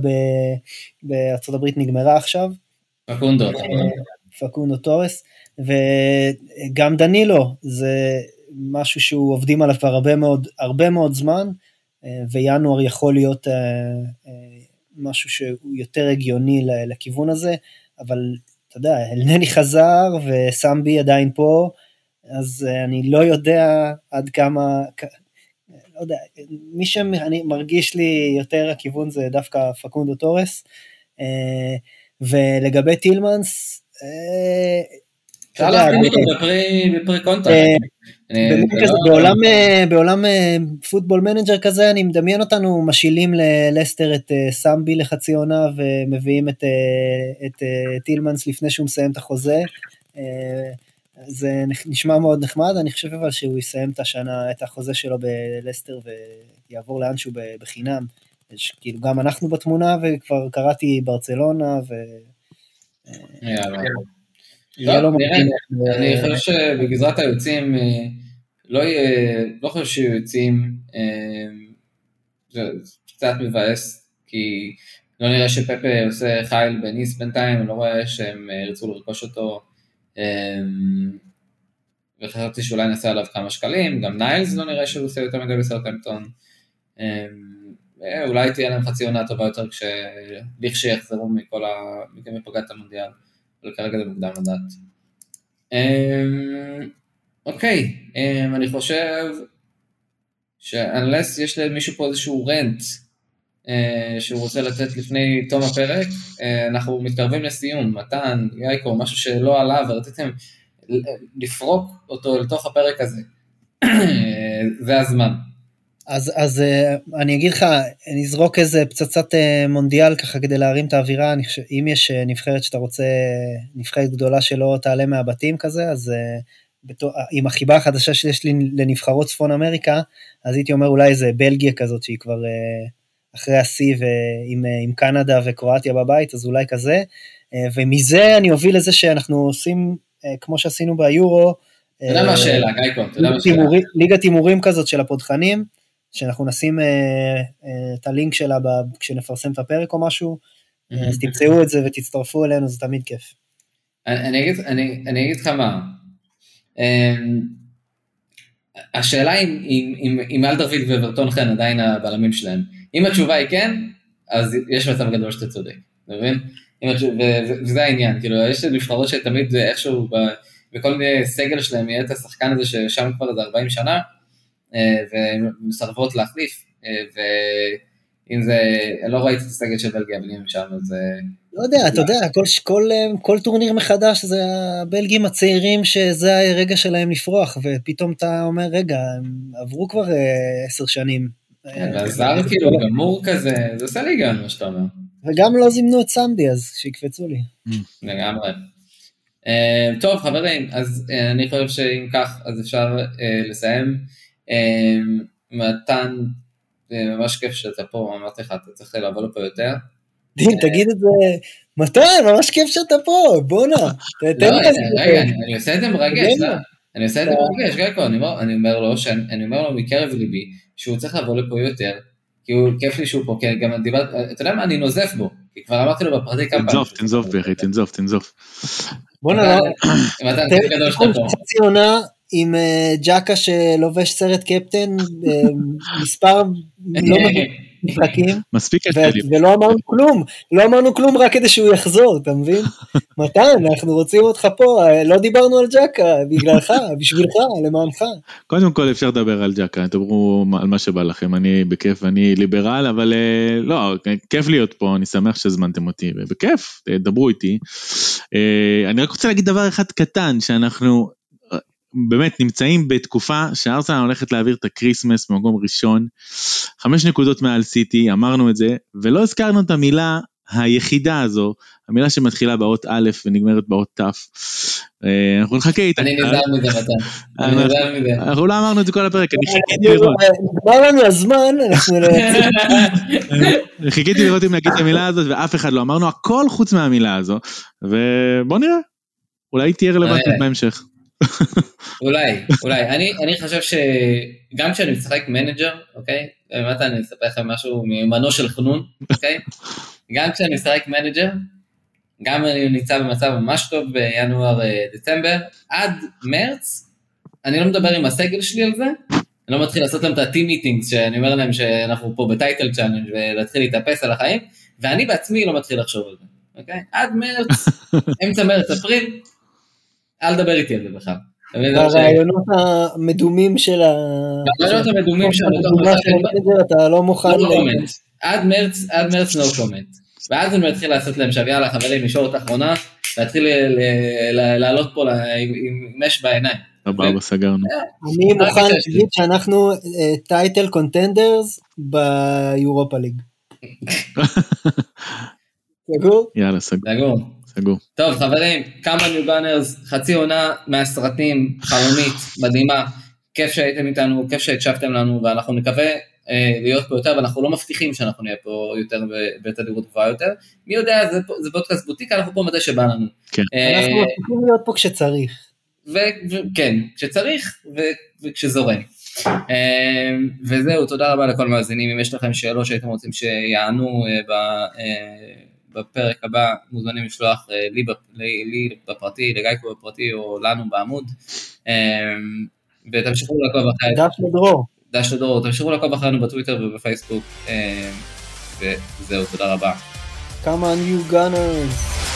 בארצות הברית נגמרה עכשיו. פקונדו. אה, פקונדו טורס, וגם דנילו, זה משהו שהוא עובדים עליו כבר הרבה מאוד, הרבה מאוד זמן, אה, וינואר יכול להיות אה, משהו שהוא יותר הגיוני לכיוון הזה, אבל אתה יודע, אלנני חזר וסמבי עדיין פה, אז אני לא יודע עד כמה, לא יודע, מי שאני מרגיש לי יותר הכיוון זה דווקא פקונדו טורס. אה, ולגבי טילמנס, אה, אפשר להכין אותו ב pre contract. לא- בעולם פוטבול מנג'ר כזה אני מדמיין אותנו משילים ללסטר את סמבי לחצי עונה ומביאים את טילמנס לפני שהוא מסיים את החוזה. זה נשמע מאוד נחמד, אני חושב אבל שהוא יסיים את השנה, את החוזה שלו בלסטר ויעבור לאנשהו בחינם. יש, כאילו גם אנחנו בתמונה וכבר קראתי ברצלונה ו... אני חושב שבגזרת היוצאים אה, לא יהיה, לא חושב שיהיו יוצאים, אה, זה קצת מבאס, כי לא נראה שפפה עושה חייל בניס בינתיים, אני לא רואה שהם אה, ירצו לרכוש אותו. וחשבתי שאולי נעשה עליו כמה שקלים, גם ניילס לא נראה שהוא עושה יותר מדי בסרטמפטון. אמ, אולי תהיה להם חצי עונה טובה יותר לכשיחזרו מכל ה... מפגרת המונדיאל, אבל כרגע זה מוקדם לדעת. אמ, אוקיי, אני חושב שאנלס יש למישהו פה איזשהו רנט אה, שהוא רוצה לתת לפני תום הפרק, אה, אנחנו מתקרבים לסיום, מתן, יאיקו, משהו שלא עלה ורציתם לפרוק אותו לתוך הפרק הזה, זה הזמן. אז, אז אה, אני אגיד לך, נזרוק איזה פצצת אה, מונדיאל ככה כדי להרים את האווירה, חושב, אם יש אה, נבחרת שאתה רוצה, נבחרת גדולה שלא תעלה מהבתים כזה, אז בתור, עם החיבה החדשה שיש לי לנבחרות צפון אמריקה, אז הייתי אומר אולי איזה בלגיה כזאת שהיא כבר אחרי השיא ועם עם קנדה וקרואטיה בבית, אז אולי כזה, ומזה אני אוביל לזה שאנחנו עושים, כמו שעשינו ביורו, אתה יודע מה השאלה, גייקו, אתה יודע מה השאלה. ליגת הימורים כזאת של הפותחנים, שאנחנו נשים אה, אה, את הלינק שלה ב, כשנפרסם את הפרק או משהו, mm-hmm. אז תמצאו את זה ותצטרפו אלינו, זה תמיד כיף. אני, אני, אגיד, לך מה, אמ, השאלה אם, אלדרוויד וברטון חן עדיין הבלמים שלהם, אם התשובה היא כן, אז יש מצב גדול שאתה צודק, אתה מבין? וזה העניין, כאילו יש נבחרות שתמיד איכשהו בכל מיני סגל שלהם יהיה את השחקן הזה ששם כבר איזה 40 שנה, ומסרבות להחליף, אה, ואם זה, לא ראיתי את הסגל של בלגיה, אבל אם שם אז... לא יודע, אתה יודע, כל, כל, כל טורניר מחדש זה הבלגים הצעירים שזה הרגע שלהם לפרוח, ופתאום אתה אומר, רגע, הם עברו כבר אה, עשר שנים. כן, והזר כאילו גמור כזה, זה עושה לי גם מה שאתה אומר. וגם לא זימנו את סמדי, אז שיקפצו לי. לגמרי. טוב חברים, אז אני חושב שאם כך, אז אפשר לסיים. אמ, מתן, ממש כיף שאתה פה, אמרתי לך, אתה צריך לבוא לפה יותר. דין, תגיד את זה, מתן, ממש כיף שאתה פה, בואנה. לא, רגע, אני עושה את זה מרגש, לא? אני עושה את זה מרגש, גלקו, אני אומר לו, אני אומר לו מקרב ליבי, שהוא צריך לבוא לפה יותר, כי הוא כיף לי שהוא פה, כי גם דיברת, אתה יודע מה, אני נוזף בו, כי כבר אמרתי לו בפרטי כמה פעמים. תנזוף, תנזוף בכי, תנזוף, תנזוף. בואנה, מתן, תן גדול שאתה פה. עם uh, ג'קה שלובש סרט קפטן, uh, מספר לא משחקים, ולא אמרנו כלום, לא אמרנו כלום רק כדי שהוא יחזור, אתה מבין? מתן, אנחנו רוצים אותך פה, אה, לא דיברנו על ג'קה, בגללך, בשבילך, למענך. קודם כל אפשר לדבר על ג'קה, דברו על מה שבא לכם, אני בכיף, אני ליברל, אבל לא, כיף להיות פה, אני שמח שהזמנתם אותי, ובכיף, דברו איתי. אני רק רוצה להגיד דבר אחד קטן, שאנחנו באמת נמצאים בתקופה שארסנל הולכת להעביר את הקריסמס במקום ראשון, חמש נקודות מעל סיטי, אמרנו את זה, ולא הזכרנו את המילה היחידה הזו, המילה שמתחילה באות א' ונגמרת באות ת'. אה, אנחנו נחכה איתה. אני נזהר מזה מתן. אני נזהר מזה. אנחנו לא אמרנו את זה כל הפרק, אני חיכיתי לראות. נגמר לנו הזמן, אנחנו לא חיכיתי לראות אם נגיד את המילה הזאת ואף אחד לא אמרנו הכל חוץ מהמילה הזו, ובוא נראה, אולי תהיה רלוונטית אה. בהמשך. אולי, אולי. אני, אני חושב שגם כשאני משחק מנג'ר, אוקיי? באמת אני אספר לכם משהו מיומנו של חנון, אוקיי? גם כשאני משחק מנג'ר, גם אני נמצא במצב ממש טוב בינואר-דצמבר, עד מרץ, אני לא מדבר עם הסגל שלי על זה, אני לא מתחיל לעשות להם את ה-team meetings, שאני אומר להם שאנחנו פה ב title challenge ולהתחיל להתאפס על החיים, ואני בעצמי לא מתחיל לחשוב על זה, אוקיי? עד מרץ, אמצע מרץ, אפריל, אל תדבר איתי על זה בכלל. הרעיונות המדומים של ה... הרעיונות המדומים של אתה לא מוכן... עד מרץ, עד מרץ no comment. ואז אני מתחיל לעשות להם עכשיו יאללה חברים ישורת אחרונה, להתחיל לעלות פה עם אש בעיניים. סבבה סגרנו. אני מוכן להגיד שאנחנו title contenders ביורופה ליג. סגור? יאללה סגור. סגור. טוב חברים, כמה ניו גאנרס, חצי עונה מהסרטים, חלומית, מדהימה, כיף שהייתם איתנו, כיף שהקשבתם לנו, ואנחנו נקווה אה, להיות פה יותר, ואנחנו לא מבטיחים שאנחנו נהיה פה יותר בתדירות גבוהה יותר. מי יודע, זה, זה פודקאסט בוטיק, אנחנו פה מתי שבא לנו. כן. אה, אנחנו מבטיחים להיות פה כשצריך. וכן, כשצריך וכשזורם. אה, וזהו, תודה רבה לכל המאזינים, אם יש לכם שאלות שהייתם רוצים שיענו אה, ב... בפרק הבא מוזמנים לשלוח אה, לי, לי, לי בפרטי, לגייקו בפרטי או לנו בעמוד. אמ, ותמשיכו לעקוב אחרי... דש לדרור. דש לדרור, תמשיכו לעקוב אחרינו בטוויטר ובפייסבוק. אמ, וזהו, תודה רבה. Come on you gunners.